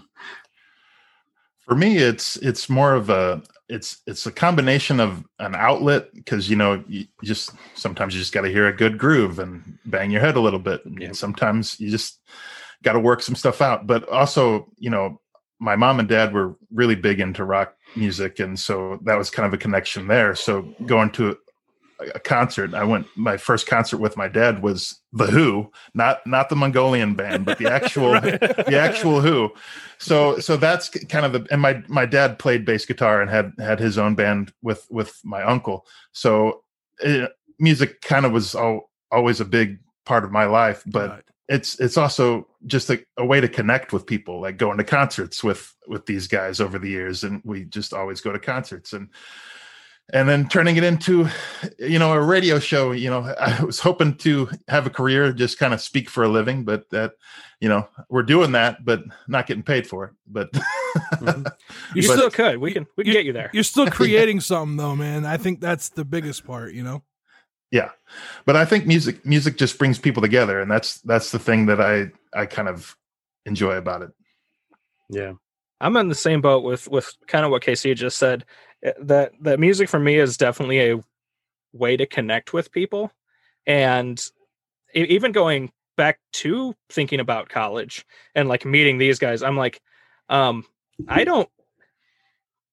for me it's it's more of a it's it's a combination of an outlet because you know you just sometimes you just got to hear a good groove and bang your head a little bit yeah. and sometimes you just got to work some stuff out but also you know my mom and dad were really big into rock music and so that was kind of a connection there so going to a concert. I went my first concert with my dad was the Who, not not the Mongolian band, but the actual right. the actual Who. So so that's kind of the and my my dad played bass guitar and had had his own band with with my uncle. So it, eh, music kind of was all, always a big part of my life, but right. it's it's also just a, a way to connect with people, like going to concerts with with these guys over the years, and we just always go to concerts and and then turning it into you know a radio show you know i was hoping to have a career just kind of speak for a living but that you know we're doing that but not getting paid for it but mm-hmm. you but, still could. We can we can get you there. you're still creating yeah. something though man. I think that's the biggest part you know? Yeah. But i think music music just brings people together and that's that's the thing that i i kind of enjoy about it. Yeah. I'm in the same boat with with kind of what casey just said that that music for me is definitely a way to connect with people. And even going back to thinking about college and like meeting these guys i'm like um i don't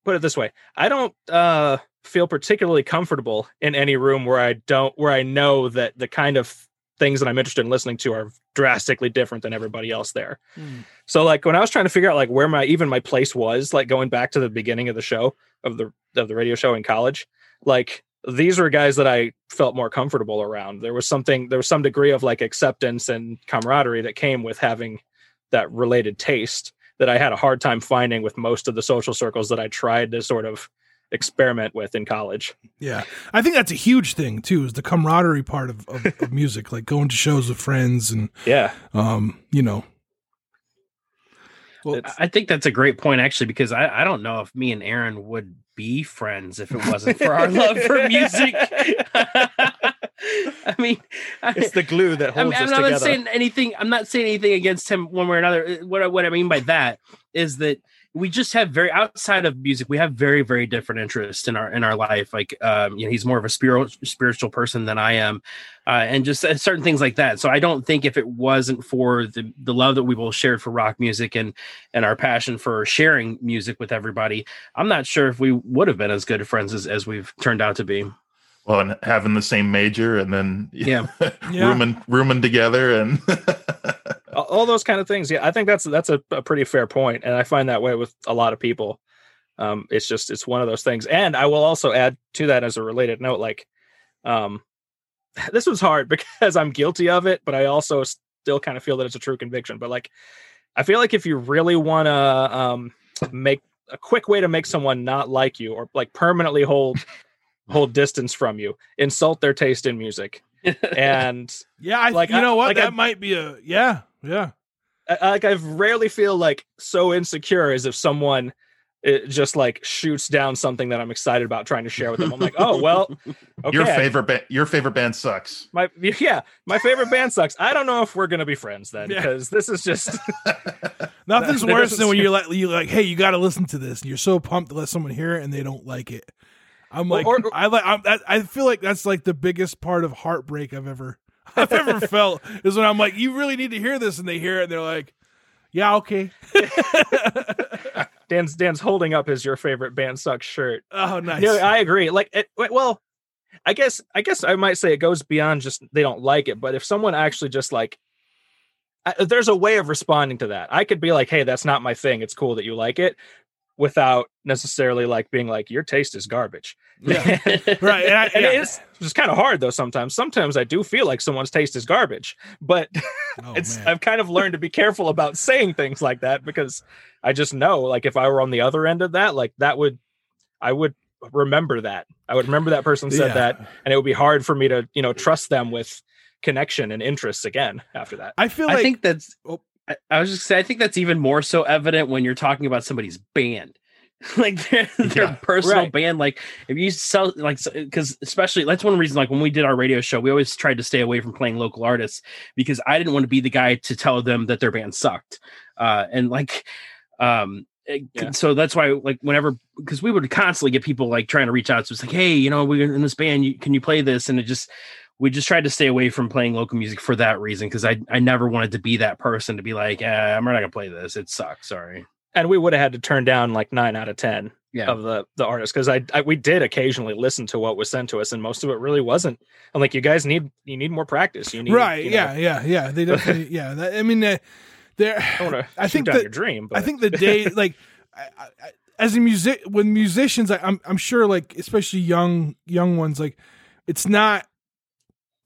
put it this way i don't uh feel particularly comfortable in any room where i don't where i know that the kind of things that i'm interested in listening to are drastically different than everybody else there mm. so like when i was trying to figure out like where my even my place was like going back to the beginning of the show of the of the radio show in college, like these were guys that I felt more comfortable around. There was something, there was some degree of like acceptance and camaraderie that came with having that related taste that I had a hard time finding with most of the social circles that I tried to sort of experiment with in college. Yeah. I think that's a huge thing too, is the camaraderie part of, of, of music, like going to shows with friends and yeah. Um, you know, well, I think that's a great point, actually, because I, I don't know if me and Aaron would be friends if it wasn't for our love for music. I mean, it's the glue that holds I'm, us I'm together. not saying anything. I'm not saying anything against him one way or another. What what I mean by that is that we just have very outside of music we have very very different interests in our in our life. Like um you know he's more of a spiritual spiritual person than i am uh, and just uh, certain things like that. So i don't think if it wasn't for the the love that we both shared for rock music and and our passion for sharing music with everybody i'm not sure if we would have been as good friends as, as we've turned out to be. Well and having the same major and then yeah, yeah. rooming rooming together and all those kind of things. Yeah, I think that's that's a, a, pretty fair point, and I find that way with a lot of people. Um, it's just it's one of those things, and I will also add to that as a related note, like, um, this was hard because I'm guilty of it, but I also still kind of feel that it's a true conviction. But like, I feel like if you really want to um, make a quick way to make someone not like you or like permanently hold hold distance from you, insult their taste in music. and yeah, I, like you know what, like that I, might be a yeah. Yeah. I, like I've rarely feel like so insecure as if someone it eh, just like shoots down something that I'm excited about trying to share with them. I'm like, oh well, okay. your favorite band, your favorite band sucks. My yeah, my favorite band sucks. I don't know if we're gonna be friends then because yeah. this is just nothing's worse than when you're like you like, hey, you got to listen to this, and you're so pumped to let someone hear it and they don't like it. I'm like, or, or, I like, I'm, I feel like that's like the biggest part of heartbreak I've ever I've ever felt is when I'm like, you really need to hear this, and they hear it, and they're like, yeah, okay. Dan's Dan's holding up his your favorite band sucks shirt. Oh, nice. Yeah, I agree. Like, it, well, I guess I guess I might say it goes beyond just they don't like it, but if someone actually just like I, there's a way of responding to that. I could be like, "Hey, that's not my thing. It's cool that you like it." Without necessarily like being like your taste is garbage. Yeah. right. And, I, and yeah. it's just kind of hard though sometimes. Sometimes I do feel like someone's taste is garbage, but Oh, it's man. I've kind of learned to be careful about saying things like that because I just know like if I were on the other end of that, like that would I would remember that. I would remember that person said Yeah. that and it would be hard for me to, you know, trust them with connection and interests again after that. I feel like I think that's. Oh. I, I was just saying. I think that's even more so evident when you're talking about somebody's band, like their, their Yeah. personal Right. band. Like if you sell, like, because especially that's one reason. Like when we did our radio show, we always tried to stay away from playing local artists because I didn't want to be the guy to tell them that their band sucked. Uh, and like, um, Yeah. so that's why like whenever because we would constantly get people like trying to reach out to us like hey you know we're in this band you, can you play this and it just we just tried to stay away from playing local music for that reason because I I never wanted to be that person to be like eh, I'm not gonna play this it sucks sorry And we would have had to turn down like nine out of ten yeah of the the artists because I, I we did occasionally listen to what was sent to us and most of it really wasn't. And like you guys need you need more practice. You need right. you know, yeah. Yeah. Yeah. They definitely. yeah. That, I mean, uh, they're. I don't want to I think down that- your dream. But I think the day like I, I, I- as a music with musicians, I, I'm I'm sure like especially young young ones like it's not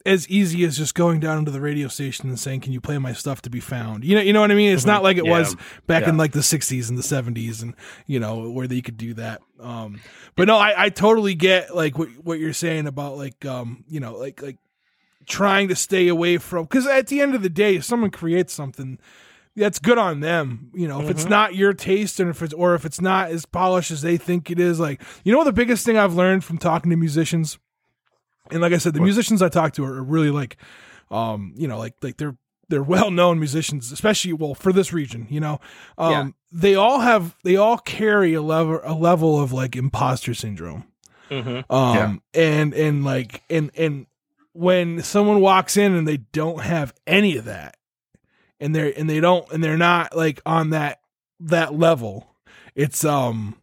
as easy as just going down to the radio station and saying, "Can you play my stuff?" to be found. You know, you know what I mean. It's not like it Yeah. was back in like the '60s and the '70s, and you know where they could do that. Um, but no, I, I totally get like what what you're saying about like um, you know, like like trying to stay away from because at the end of the day, if someone creates something that's good on them. You know, if it's not your taste and if it's or if it's not as polished as they think it is, like you know, what the biggest thing I've learned from talking to musicians, and like I said, the musicians I talk to are, really like, um, you know, like like they're they're well known musicians, especially well for this region. You know, um, Yeah. they all have they all carry a level a level of like imposter syndrome Mhm. um and and like and and when someone walks in and they don't have any of that and they're and they don't and they're not like on that that level it's um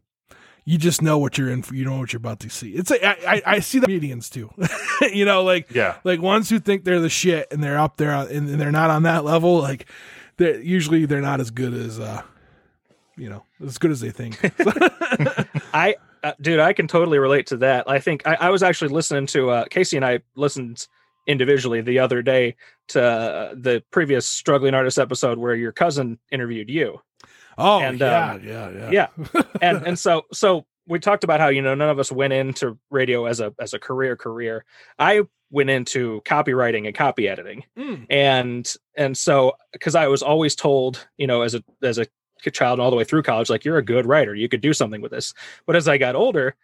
you just know what you're in for you know what you're about to see it's like i i, I see the comedians too you know like Yeah. like ones who think they're the shit and they're up there on- and, and they're not on that level like they're usually they're not as good as uh you know as good as they think I, uh, dude, I can totally relate to that. I think I, I was actually listening to uh, Casey and I listened individually the other day to uh, the previous struggling artist episode where your cousin interviewed you. Oh And, yeah, um, yeah yeah. yeah. and and so so we talked about how you know none of us went into radio as a as a career career. I went into copywriting and copy editing. Mm. and and so because i was always told you know as a as a child all the way through college like you're a good writer. You could do something with this. But as i got older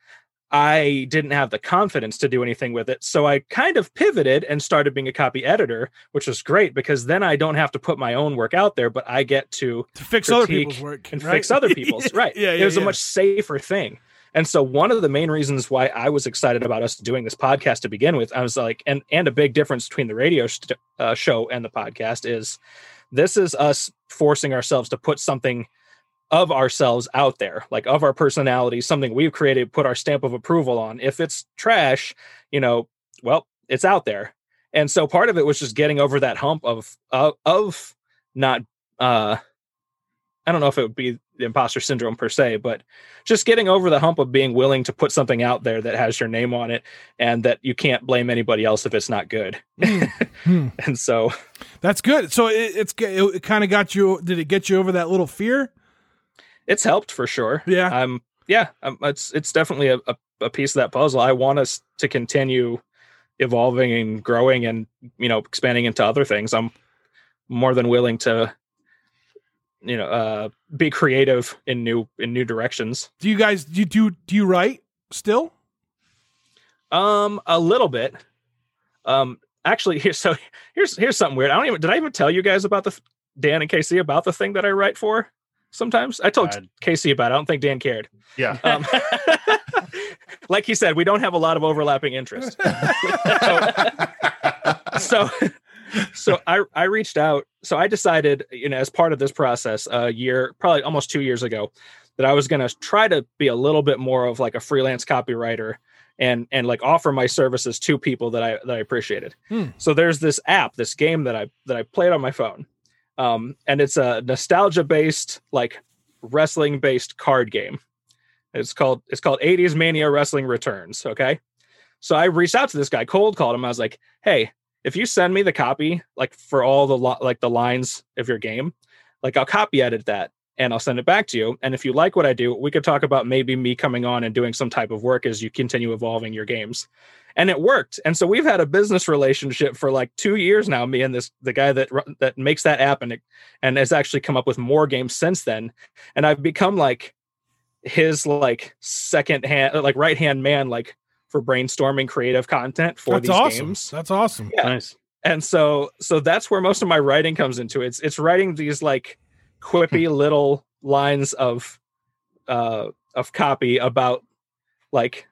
i didn't have the confidence to do anything with it so i kind of pivoted and started being a copy editor which was great because then i don't have to put my own work out there but i get to to fix other people's work and right? fix other people's right yeah, yeah it was yeah. a much safer thing and so one of the main reasons why i was excited about us doing this podcast to begin with i was like and and a big difference between the radio sh- uh, show and the podcast is this is us forcing ourselves to put something of ourselves out there like of our personality something we've created put our stamp of approval on if it's trash you know well it's out there and so part of it was just getting over that hump of uh, of not uh I don't know if it would be the imposter syndrome per se, but just getting over the hump of being willing to put something out there that has your name on it and that you can't blame anybody else if it's not good. Mm. Hmm. And so, That's good. So it, it's it, it kind of got you. Did it get you over that little fear? It's helped for sure. Yeah. Um, yeah, um, it's it's definitely a, a, piece of that puzzle. I want us to continue evolving and growing and you know expanding into other things. I'm more than willing to you know uh be creative in new in new directions. Do you guys do you do, do you write still? Um, a little bit. Um, actually, here so here's here's something weird. I don't even did I even tell you guys about the Dan and Casey about the thing that I write for? Sometimes I told Casey about. it. I don't think Dan cared. Yeah. Um, like he said, we don't have a lot of overlapping interests. so so I I reached out. So I decided, you know, as part of this process, a year, probably almost two years ago, that I was going to try to be a little bit more of like a freelance copywriter and and like offer my services to people that I that I appreciated. Hmm. So there's this app, this game that I that I played on my phone, um, and it's a nostalgia based like wrestling based card game. It's called it's called 80s Mania Wrestling Returns. Okay. So I reached out to this guy, cold called him. I was like, hey, if you send me the copy, like for all the lo- like the lines of your game, like I'll copy edit that and I'll send it back to you. And if you like what I do, we could talk about maybe me coming on and doing some type of work as you continue evolving your games. And it worked. And so we've had a business relationship for like two years now. Me and this the guy that that makes that app and and has actually come up with more games since then. And I've become like his like second hand like right hand man like for brainstorming creative content for That's these awesome. games That's awesome. Yeah. Nice. and so so that's where most of my writing comes into it. it's it's writing these like quippy little lines of uh of copy about like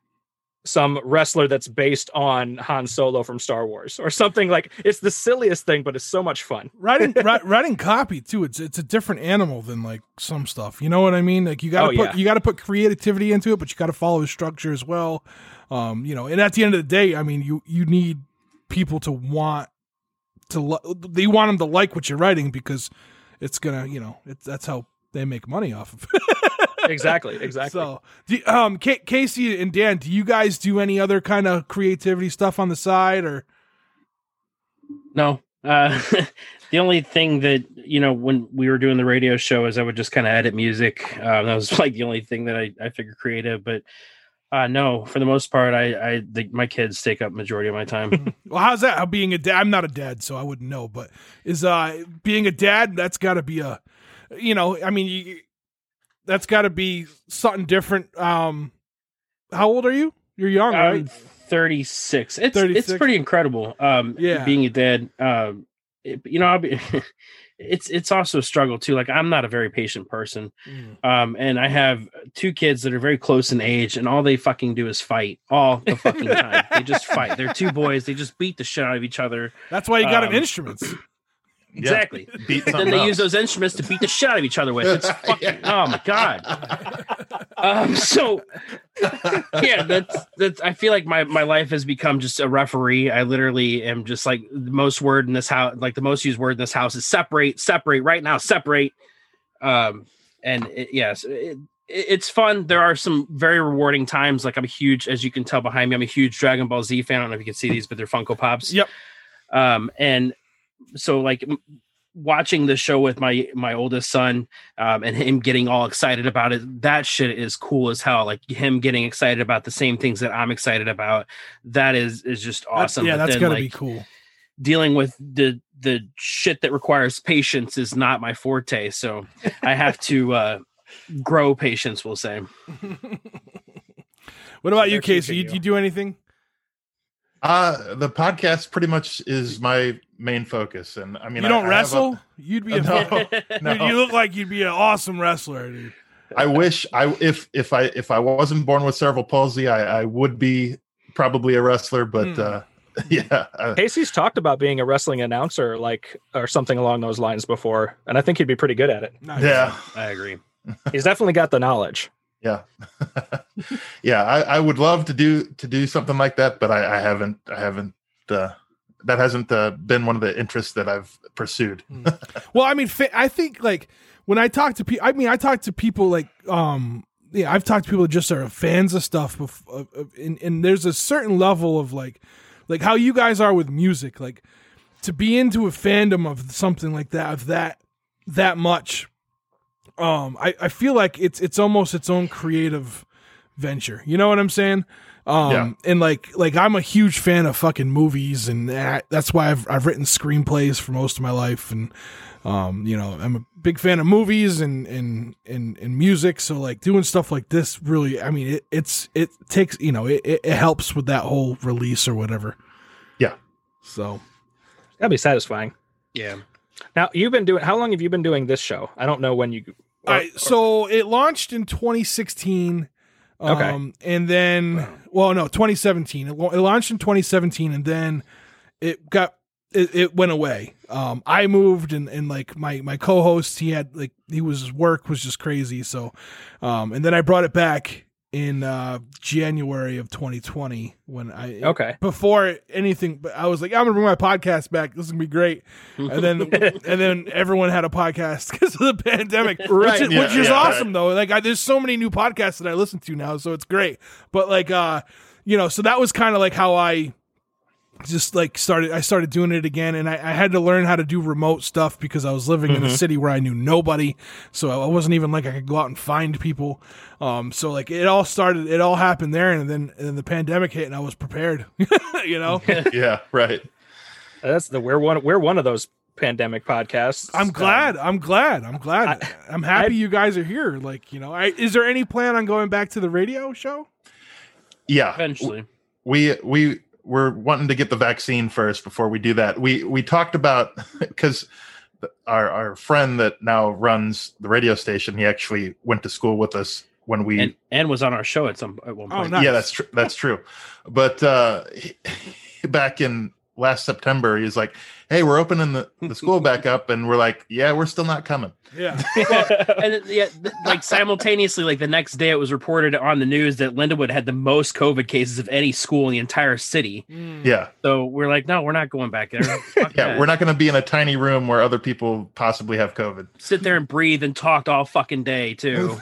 some wrestler that's based on Han Solo from Star Wars or something like it's the silliest thing but it's so much fun. writing ri- writing copy too it's it's a different animal than like some stuff you know what i mean like you gotta Oh, put yeah. you gotta put creativity into it but you gotta follow the structure as well um you know and at the end of the day i mean you you need people to want to li- they want them to like what you're writing because it's gonna you know it's that's how they make money off of it Exactly, exactly. so do, um Ca casey and dan do you guys do any other kind of creativity stuff on the side or No. Uh, the only thing that you know when we were doing the radio show is I would just kind of edit music. Um, that was like the only thing that I, I figured creative. But uh, no, for the most part, I I the, my kids take up majority of my time. Well, how's that? How being a dad? I'm not a dad, so I wouldn't know. But is uh being a dad? That's got to be a, you know, I mean, you, that's got to be something different. Um, how old are you? You're young, I'm right? 36. It's 36. it's pretty incredible. Um, Yeah. being a dad. Um, it- you know, I'll be. it's it's also a struggle too. Like I'm not a very patient person. Mm. Um, and I have two kids that are very close in age, and all they fucking do is fight all the fucking time. they just fight. They're two boys. They just beat the shit out of each other. That's why you got Um, them instruments. Exactly. Beat then they up. use those instruments to beat the shit out of each other with. It's fucking oh my god. Um, so yeah, that's that's. I feel like my my life has become just a referee. I literally am just like the most word in this house, like the most used word in this house is separate, separate right now, separate. Um, and it, yes, it, it- it's fun. There are some very rewarding times. Like I'm a huge, as you can tell behind me, I'm a huge Dragon Ball Z fan. I don't know if you can see these, but they're Funko Pops. Yep. Um, and so like watching the show with my my oldest son um, and him getting all excited about it that shit is cool as hell like him getting excited about the same things that i'm excited about that is is just awesome yeah, But that's then, got to like, be cool. dealing with the the shit that requires patience is not my forte so i have to uh grow patience we'll say What about So you, Casey? You, you do anything? Uh, the podcast pretty much is my main focus, and I mean, you don't I have a- wrestle? You'd be a No, dude, you look like you'd be an awesome wrestler, dude. I wish I if if I if I wasn't born with cerebral palsy, I, I would be probably a wrestler. But Hmm. uh, yeah, Casey's talked about being a wrestling announcer, like or something along those lines before, and I think he'd be pretty good at it. Nice. yeah, i agree He's definitely got the knowledge. yeah, yeah. I, I would love to do to do something like that, but I, I haven't. I haven't. Uh, that hasn't uh, been one of the interests that I've pursued. Well, I mean, I think like when I talk to people, I mean, I talk to people like, um, yeah, I've talked to people that just are fans of stuff, of, of, and, and there's a certain level of like, like how you guys are with music, like to be into a fandom of something like that, of that, that much. Um, I, I feel like it's it's almost its own creative venture. You know what I'm saying? Um, Yeah. and like like I'm a huge fan of fucking movies, and that, that's why I've I've written screenplays for most of my life, and um, you know, I'm a big fan of movies and and and, and music. So like doing stuff like this really, I mean, it, it's it takes you know it, it, it helps with that whole release or whatever. Yeah. So That'd be satisfying. yeah Now you've been doing. How long have you been doing this show? I don't know when you. All right, so it launched in 2016. Okay. Um, and then, well, no, 2017. It, launched in 2017, and then it got it, it went away. Um, I moved, and and like my my co-host, he had like he was work was just crazy. So, um, and then I brought it back in uh, January of 2020 when I Okay. before anything. But I was like, I'm gonna bring my podcast back. This is gonna be great. And then and then everyone had a podcast because of the pandemic, Right. Which, is- Yeah, which is yeah, awesome though. Like, I, there's so many new podcasts that I listen to now, so it's great. But like, uh, you know, so that was kind of like how I just like started I started doing it again and I, I had to learn how to do remote stuff because I was living in a city where I knew nobody so I wasn't even like I could go out and find people um so like it all started it all happened there and then and then the pandemic hit and I was prepared you know yeah, right. That's the we're one we're one of those pandemic podcasts. I'm Um, glad I'm glad I'm glad I, am happy I- you guys are here like you know I, is there any plan on going back to the radio show Yeah, Eventually. we we we're wanting to get the vaccine first before we do that. We we talked about because our our friend that now runs the radio station, he actually went to school with us when we And and was on our show at some at one Oh, point. Oh, nice. yeah that's true that's true but uh he- back in last september he was like hey we're opening the, the school back up and we're like yeah we're still not coming yeah and yeah, th- like simultaneously, like the next day, it was reported on the news that Lindenwood had the most COVID cases of any school in the entire city. Mm. yeah So we're like, no, we're not going back there. Yeah that. we're not going to be in a tiny room where other people possibly have covid sit there and breathe and talk all fucking day too.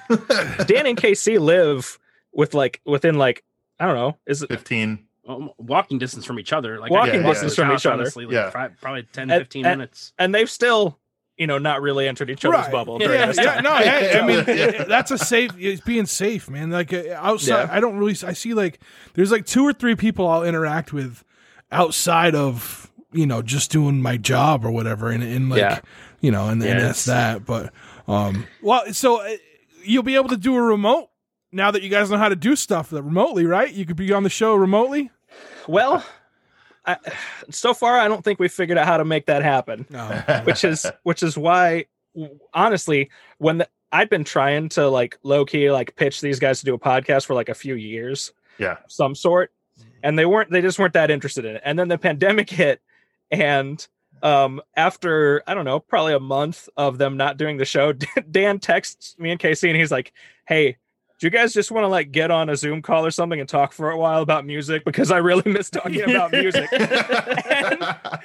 Dan and Casey live with like within like I don't know is it 15 Well, walking distance from each other, like Walking I distance to from his each other. honestly, like Yeah. fi- probably 10, And- 15 and- minutes. and they've still you know not really entered each other's Right. bubble. Yeah, during yeah, this yeah, time. no, I, I mean Yeah. that's a safe. It's being safe, man. Like uh, outside, Yeah. I don't really. I see like there's like two or three people I'll interact with outside of you know just doing my job or whatever, and, and like Yeah. you know, and, and that's that. But um, well, so uh, you'll be able to do a remote now that you guys know how to do stuff remotely, right? You could be on the show remotely. Well, I, so far I don't think we figured out how to make that happen. No, which is which is why honestly when the, i'd been trying to like low key like pitch these guys to do a podcast for like a few years yeah some sort and they weren't they just weren't that interested in it and then the pandemic hit and um after i don't know probably a month of them not doing the show dan texts me and casey and he's like hey do you guys just want to like get on a zoom call or something and talk for a while about music because i really miss talking about music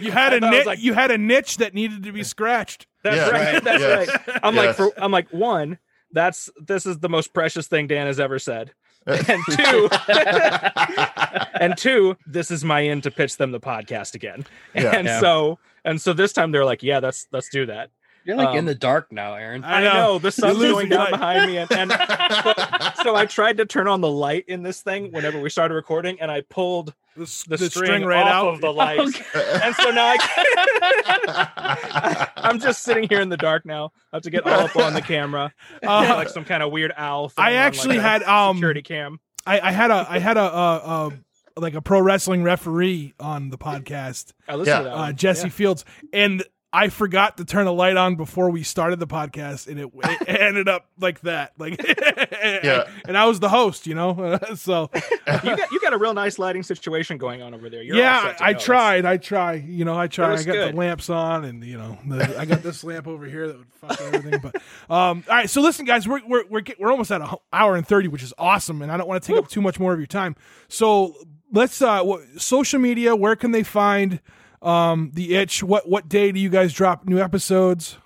you had a I thought niche. like- you had a niche that needed to be scratched. that's Yeah, right, right, that's yes. right I'm like for I'm like one, that's this is the most precious thing Dan has ever said. And two, and two, this is my in to pitch them the podcast again. Yeah. and Yeah. so and so this time they're like, yeah, let's let's do that. You're like Um, in the dark now, Aaron. I know, the sun's losing going down light. behind me, and, and so I tried to turn on the light in this thing whenever we started recording, and I pulled The, the, the string, right off out. of the light, and so now I I'm just sitting here in the dark now. I have to get all up on the camera, Uh, like some kind of weird owl. Thing I on, like, actually had um security cam. I, I had a I had a, uh uh like a pro wrestling referee on the podcast, I listened Yeah. to that. uh, one. Jesse Fields, and I forgot to turn a light on before we started the podcast, and it, it ended up like that. Like, Yeah. and I was the host, you know. so you got you got a real nice lighting situation going on over there. You're yeah, set I tried. I try. You know, I try. I got good. the lamps on, and you know, the, I got this lamp over here that would fuck everything. But um, all right. So listen, guys, we're we're we're, get, we're almost at an hour and thirty, which is awesome, and I don't want to take up too much more of your time. So let's uh, what, social media. Where can they find um the itch? What what day do you guys drop new episodes?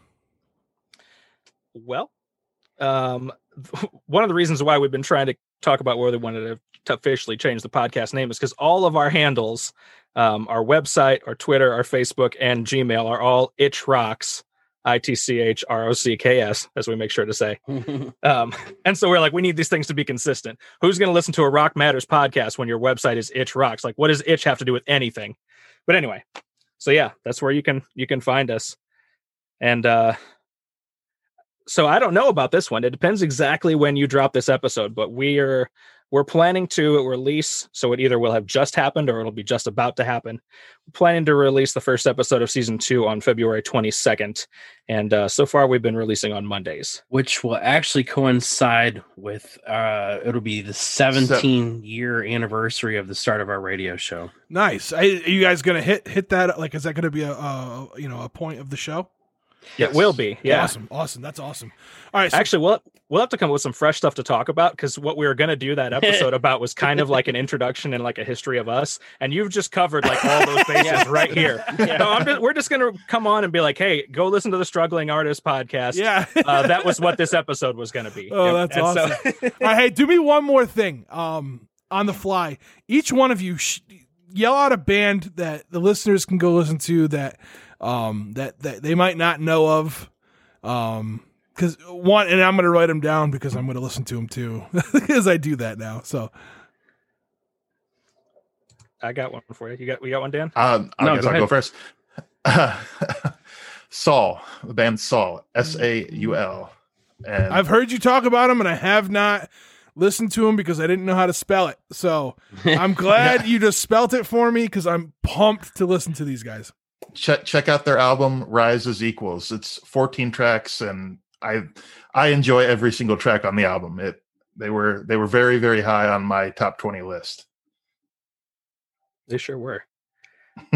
Well, um, one of the reasons why we've been trying to talk about whether we wanted to, to officially change the podcast name is because all of our handles, um, our website, our Twitter, our Facebook, and Gmail are all Itch Rocks, I T C H R O C K S, as we make sure to say. Um, and so we're like, we need these things to be consistent. Who's going to listen to a Rock Matters podcast when your website is Itch Rocks? Like, what does Itch have to do with anything? But anyway, so yeah, that's where you can you can find us. And uh, so I don't know about this one. It depends exactly when you drop this episode, but we're we're planning to release. So it either will have just happened or it'll be just about to happen. We're planning to release the first episode of season two on February 22nd, and uh, so far we've been releasing on Mondays. Which will actually coincide with uh it'll be the 17 year anniversary of the start of our radio show. Nice. I, are you guys gonna hit hit that? Like, is that gonna be a, a you know a point of the show? Yes. It will be, yeah. Awesome. Awesome. That's awesome. All right. So, Actually, well, we'll have to come up with some fresh stuff to talk about because what we were going to do that episode about was kind of like an introduction and like a history of us and you've just covered like all those bases Yeah. right here Yeah. so just, we're just going to come on and be like hey go listen to the struggling artist podcast Yeah. uh, that was what this episode was going to be Oh, that's And so- awesome. Right, hey, do me one more thing. Um, on the fly, each one of you sh- yell out a band that the listeners can go listen to that, um, that that they might not know of. Um, because one, and I'm gonna write them down because I'm gonna listen to them too, because I do that now. So i got one for you you got we got one dan Um, I No, guess go I'll ahead. go first. Saul, the band Saul, S A U L. And I've heard you talk about them, and I have not listened to them because I didn't know how to spell it. So I'm glad you just spelt it for me because I'm pumped to listen to these guys. check check out their album Rise as Equals. It's 14 tracks, and I I enjoy every single track on the album. It they were they were very very high on my top 20 list. they sure were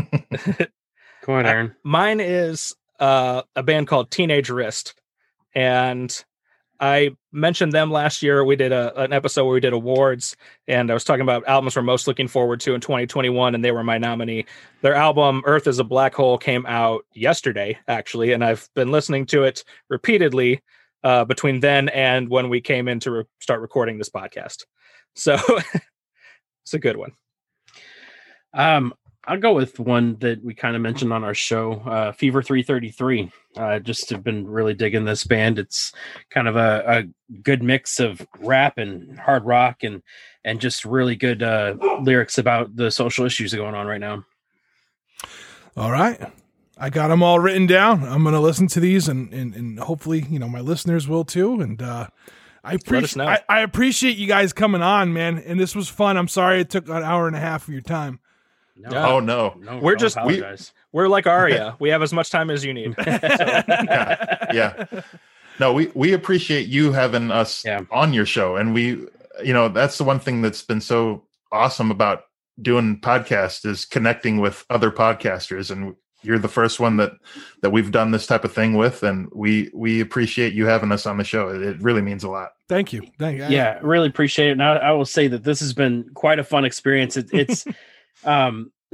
Go ahead, Aaron. Mine is uh, a band called Teenage Wrist, and I mentioned them last year. We did a, an episode where we did awards, and I was talking about albums we're most looking forward to in 2021, and they were my nominee. Their album "Earth Is a Black Hole" came out yesterday, actually, and I've been listening to it repeatedly uh, between then and when we came in to re- start recording this podcast. So it's a good one. Um, I'll go with one that we kind of mentioned on our show, uh, Fever 333. Uh, just have been really digging this band. It's kind of a, a good mix of rap and hard rock and and just really good uh, lyrics about the social issues going on right now. All right. I got them all written down. I'm going to listen to these and, and, and hopefully, you know, my listeners will too. And, uh, I us appreciate know. I, I appreciate you guys coming on, man. And this was fun. I'm sorry it took an hour and a half of your time. No, Oh no. no, We're don't just- we, we're like Aria. we have as much time as you need. yeah. No, we we appreciate you having us Yeah. on your show, and we, you know, that's the one thing that's been so awesome about doing podcasts is connecting with other podcasters, and you're the first one that that we've done this type of thing with, and we we appreciate you having us on the show. It, it really means a lot. Thank you. Thank you. yeah really appreciate it and I, I will say that this has been quite a fun experience it, it's um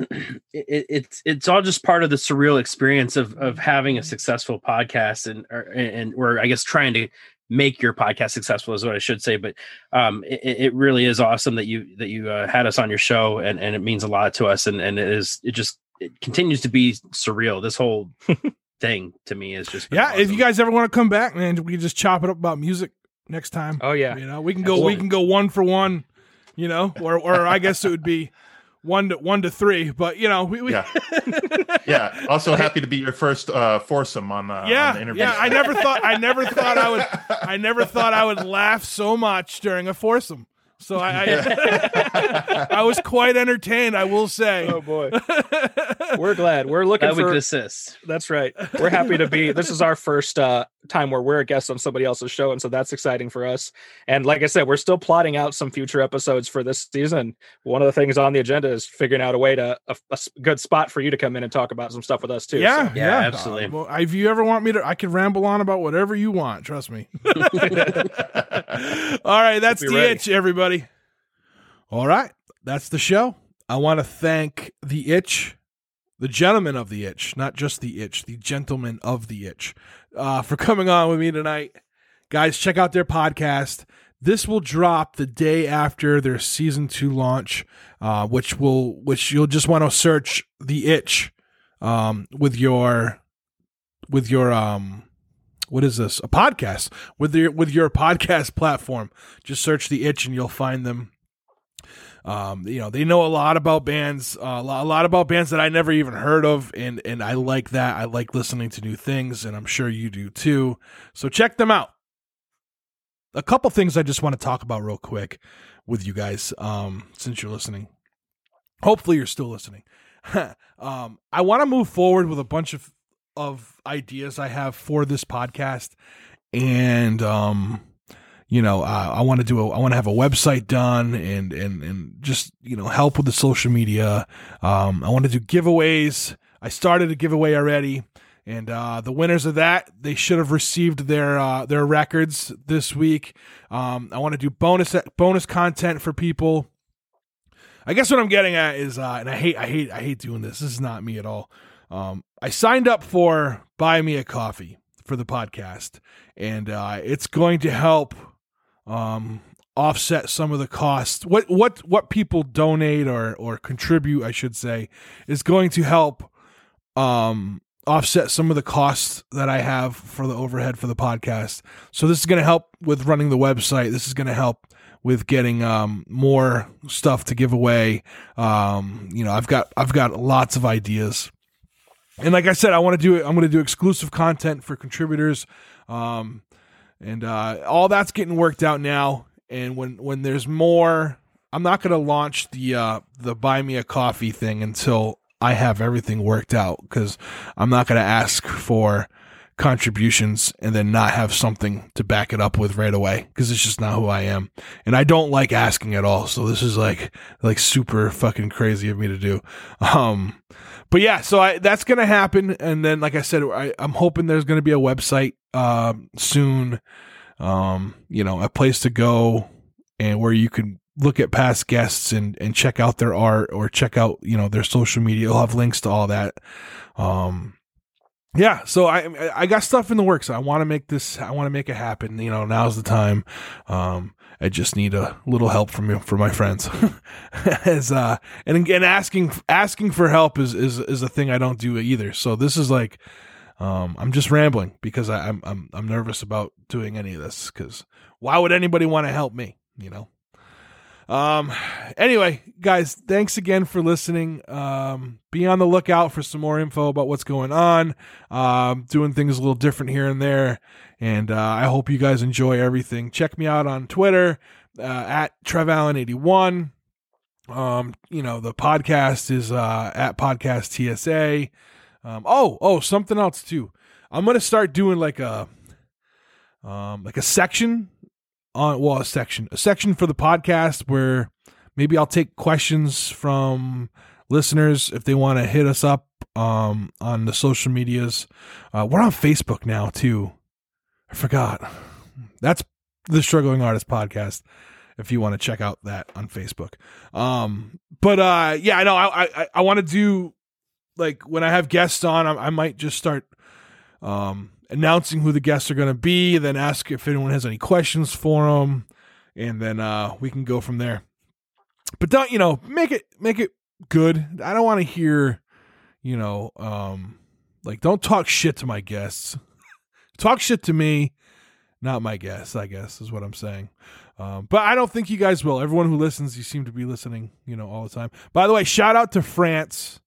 it, it's it's all just part of the surreal experience of of having a successful podcast and or, and or i guess trying to make your podcast successful is what i should say but um it, it really is awesome that you that you uh, had us on your show and and it means a lot to us and and it is it just it continues to be surreal this whole thing to me is just been Yeah. If you guys ever want to come back, man, we can just chop it up about music next time. oh yeah. You know, we can go, we can go one for one, you know, or, or I guess it would be one to one to three, but you know, we, we Yeah. Yeah. Also happy to be your first uh, foursome on, uh, on the yeah, interview. yeah. I never thought, I never thought I would, I never thought I would laugh so much during a foursome. So I, I, I was quite entertained, I will say. Oh boy. We're glad. We're looking that for would assist That's right. We're happy to be. This is our first uh, time where we're a guest on somebody else's show, and so that's exciting for us. And like I said, we're still plotting out some future episodes for this season. One of the things on the agenda is figuring out a way to a good spot for you to come in and talk about some stuff with us too. Yeah, So- Yeah, yeah, absolutely. Uh, well, if you ever want me to, I can ramble on about whatever you want. Trust me. All right, that's the ready. itch, everybody. All right, that's the show. I want to thank the itch, the gentleman of the itch, not just the itch, the gentleman of the itch, uh, for coming on with me tonight. Guys, check out their podcast. This will drop the day after their season two launch, uh, which will which you'll just want to search the itch um, with your with your um what is this a podcast with your with your podcast platform just search the itch and you'll find them um you know they know a lot about bands uh, a lot, about bands that i never even heard of and and i like that. I like listening to new things and i'm sure you do too. So check them out. A couple things i just want to talk about real quick with you guys um since you're listening. Hopefully you're still listening. Um i want to move forward with a bunch of of ideas I have for this podcast, and um, you know, uh, I want to do a, I want to have a website done, and and and just you know help with the social media. Um, I want to do giveaways. I started a giveaway already, And uh, the winners of that, they should have received their uh, their records this week. Um, I want to do bonus bonus content for people. I guess what I'm getting at is, uh, and I hate I hate I hate doing this. This is not me at all. Um, I signed up for Buy Me a Coffee for the podcast, and uh, it's going to help um, offset some of the costs. What what what people donate or or contribute, I should say, is going to help um, offset some of the costs that I have for the overhead for the podcast. So this is going to help with running the website. This is going to help with getting um, more stuff to give away. Um, you know, I've got I've got lots of ideas, and like I said, I want to do it. I'm going to do exclusive content for contributors, um, and uh, all that's getting worked out now. And when when there's more, I'm not going to launch the uh, the buy me a coffee thing until I have everything worked out because I'm not going to ask for contributions and then not have something to back it up with right away because it's just not who I am. And I don't like asking at all. So this is like, like super fucking crazy of me to do. Um, but yeah, so I, that's going to happen. And then, like I said, I, I'm hoping there's going to be a website, uh, soon. Um, you know, a place to go and where you can look at past guests and, and check out their art or check out, you know, their social media. I'll have links to all that. Um, yeah, so I I got stuff in the works. I want to make this. I want to make it happen. You know, now's the time. Um, I just need a little help from you, from my friends. As uh, and again, asking asking for help is is is a thing I don't do either. So this is like, um, I'm just rambling because I, I'm I'm I'm nervous about doing any of this because why would anybody want to help me? You know. Um, anyway, guys, thanks again for listening. Um, be on the lookout for some more info about what's going on. Um, doing things a little different here and there. And, uh, I hope you guys enjoy everything. Check me out on Twitter, uh, at TrevAllen81. Um, you know, the podcast is, uh, at podcast TSA. Um, oh, oh, something else too. I'm to start doing like a, um, like a section on well a section a section for the podcast where maybe I'll take questions from listeners if they want to hit us up um, on the social medias. Uh, we're on Facebook now too. I forgot. That's the Struggling Artist podcast. If you want to check out that on Facebook. Um, but uh, yeah, I know I I, I want to do like when I have guests on, I, I might just start um announcing who the guests are going to be, then ask if anyone has any questions for them, and then uh, we can go from there. But don't you know make it make it good. I don't want to hear, you know, um, like don't talk shit to my guests. talk shit to me, not my guests. I guess is what I'm saying. Um, but I don't think you guys will. Everyone who listens, you seem to be listening, you know, all the time. By the way, shout out to France.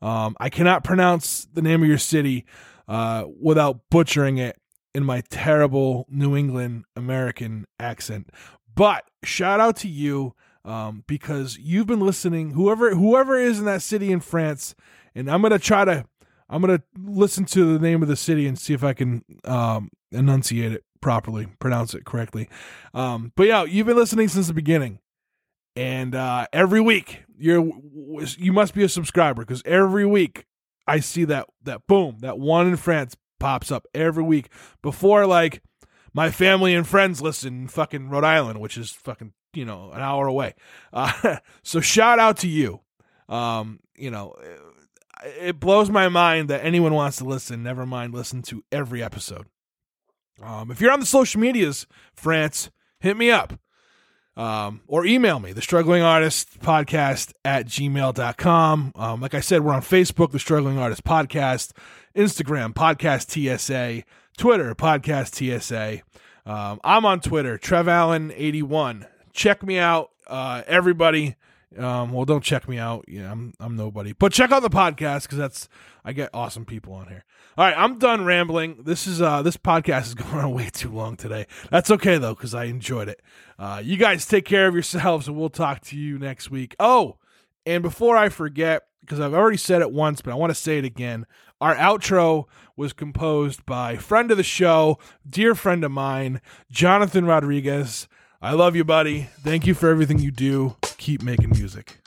Um, I cannot pronounce the name of your city, uh, without butchering it in my terrible New England American accent. But shout out to you um, because you've been listening. Whoever whoever is in that city in France, and I'm gonna try to I'm gonna listen to the name of the city and see if I can um, enunciate it properly, pronounce it correctly. Um, but yeah, you've been listening since the beginning, and uh, every week you're you must be a subscriber because every week I see that that boom, that one in France pops up every week before like my family and friends listen in fucking Rhode Island, which is fucking you know an hour away. Uh, so shout out to you. Um, you know, it blows my mind that anyone wants to listen. Never mind listen to every episode. Um, if you're on the social medias, France, hit me up um, or email me, the struggling artist podcast at gmail.com. Um, like I said, we're on Facebook, the struggling artist podcast, Instagram, podcast TSA, Twitter, podcast TSA. Um, I'm on Twitter, Trev Allen 81. Check me out, uh, everybody. Um, well, don't check me out. Yeah, I'm I'm nobody. But check out the podcast because that's I get awesome people on here. All right, I'm done rambling. This is uh this podcast is going on way too long today. That's okay though because I enjoyed it. Uh, you guys take care of yourselves, and we'll talk to you next week. Oh, and before I forget, because I've already said it once, but I want to say it again. Our outro was composed by friend of the show, dear friend of mine, Jonathan Rodriguez. I love you, buddy. Thank you for everything you do. Keep making music.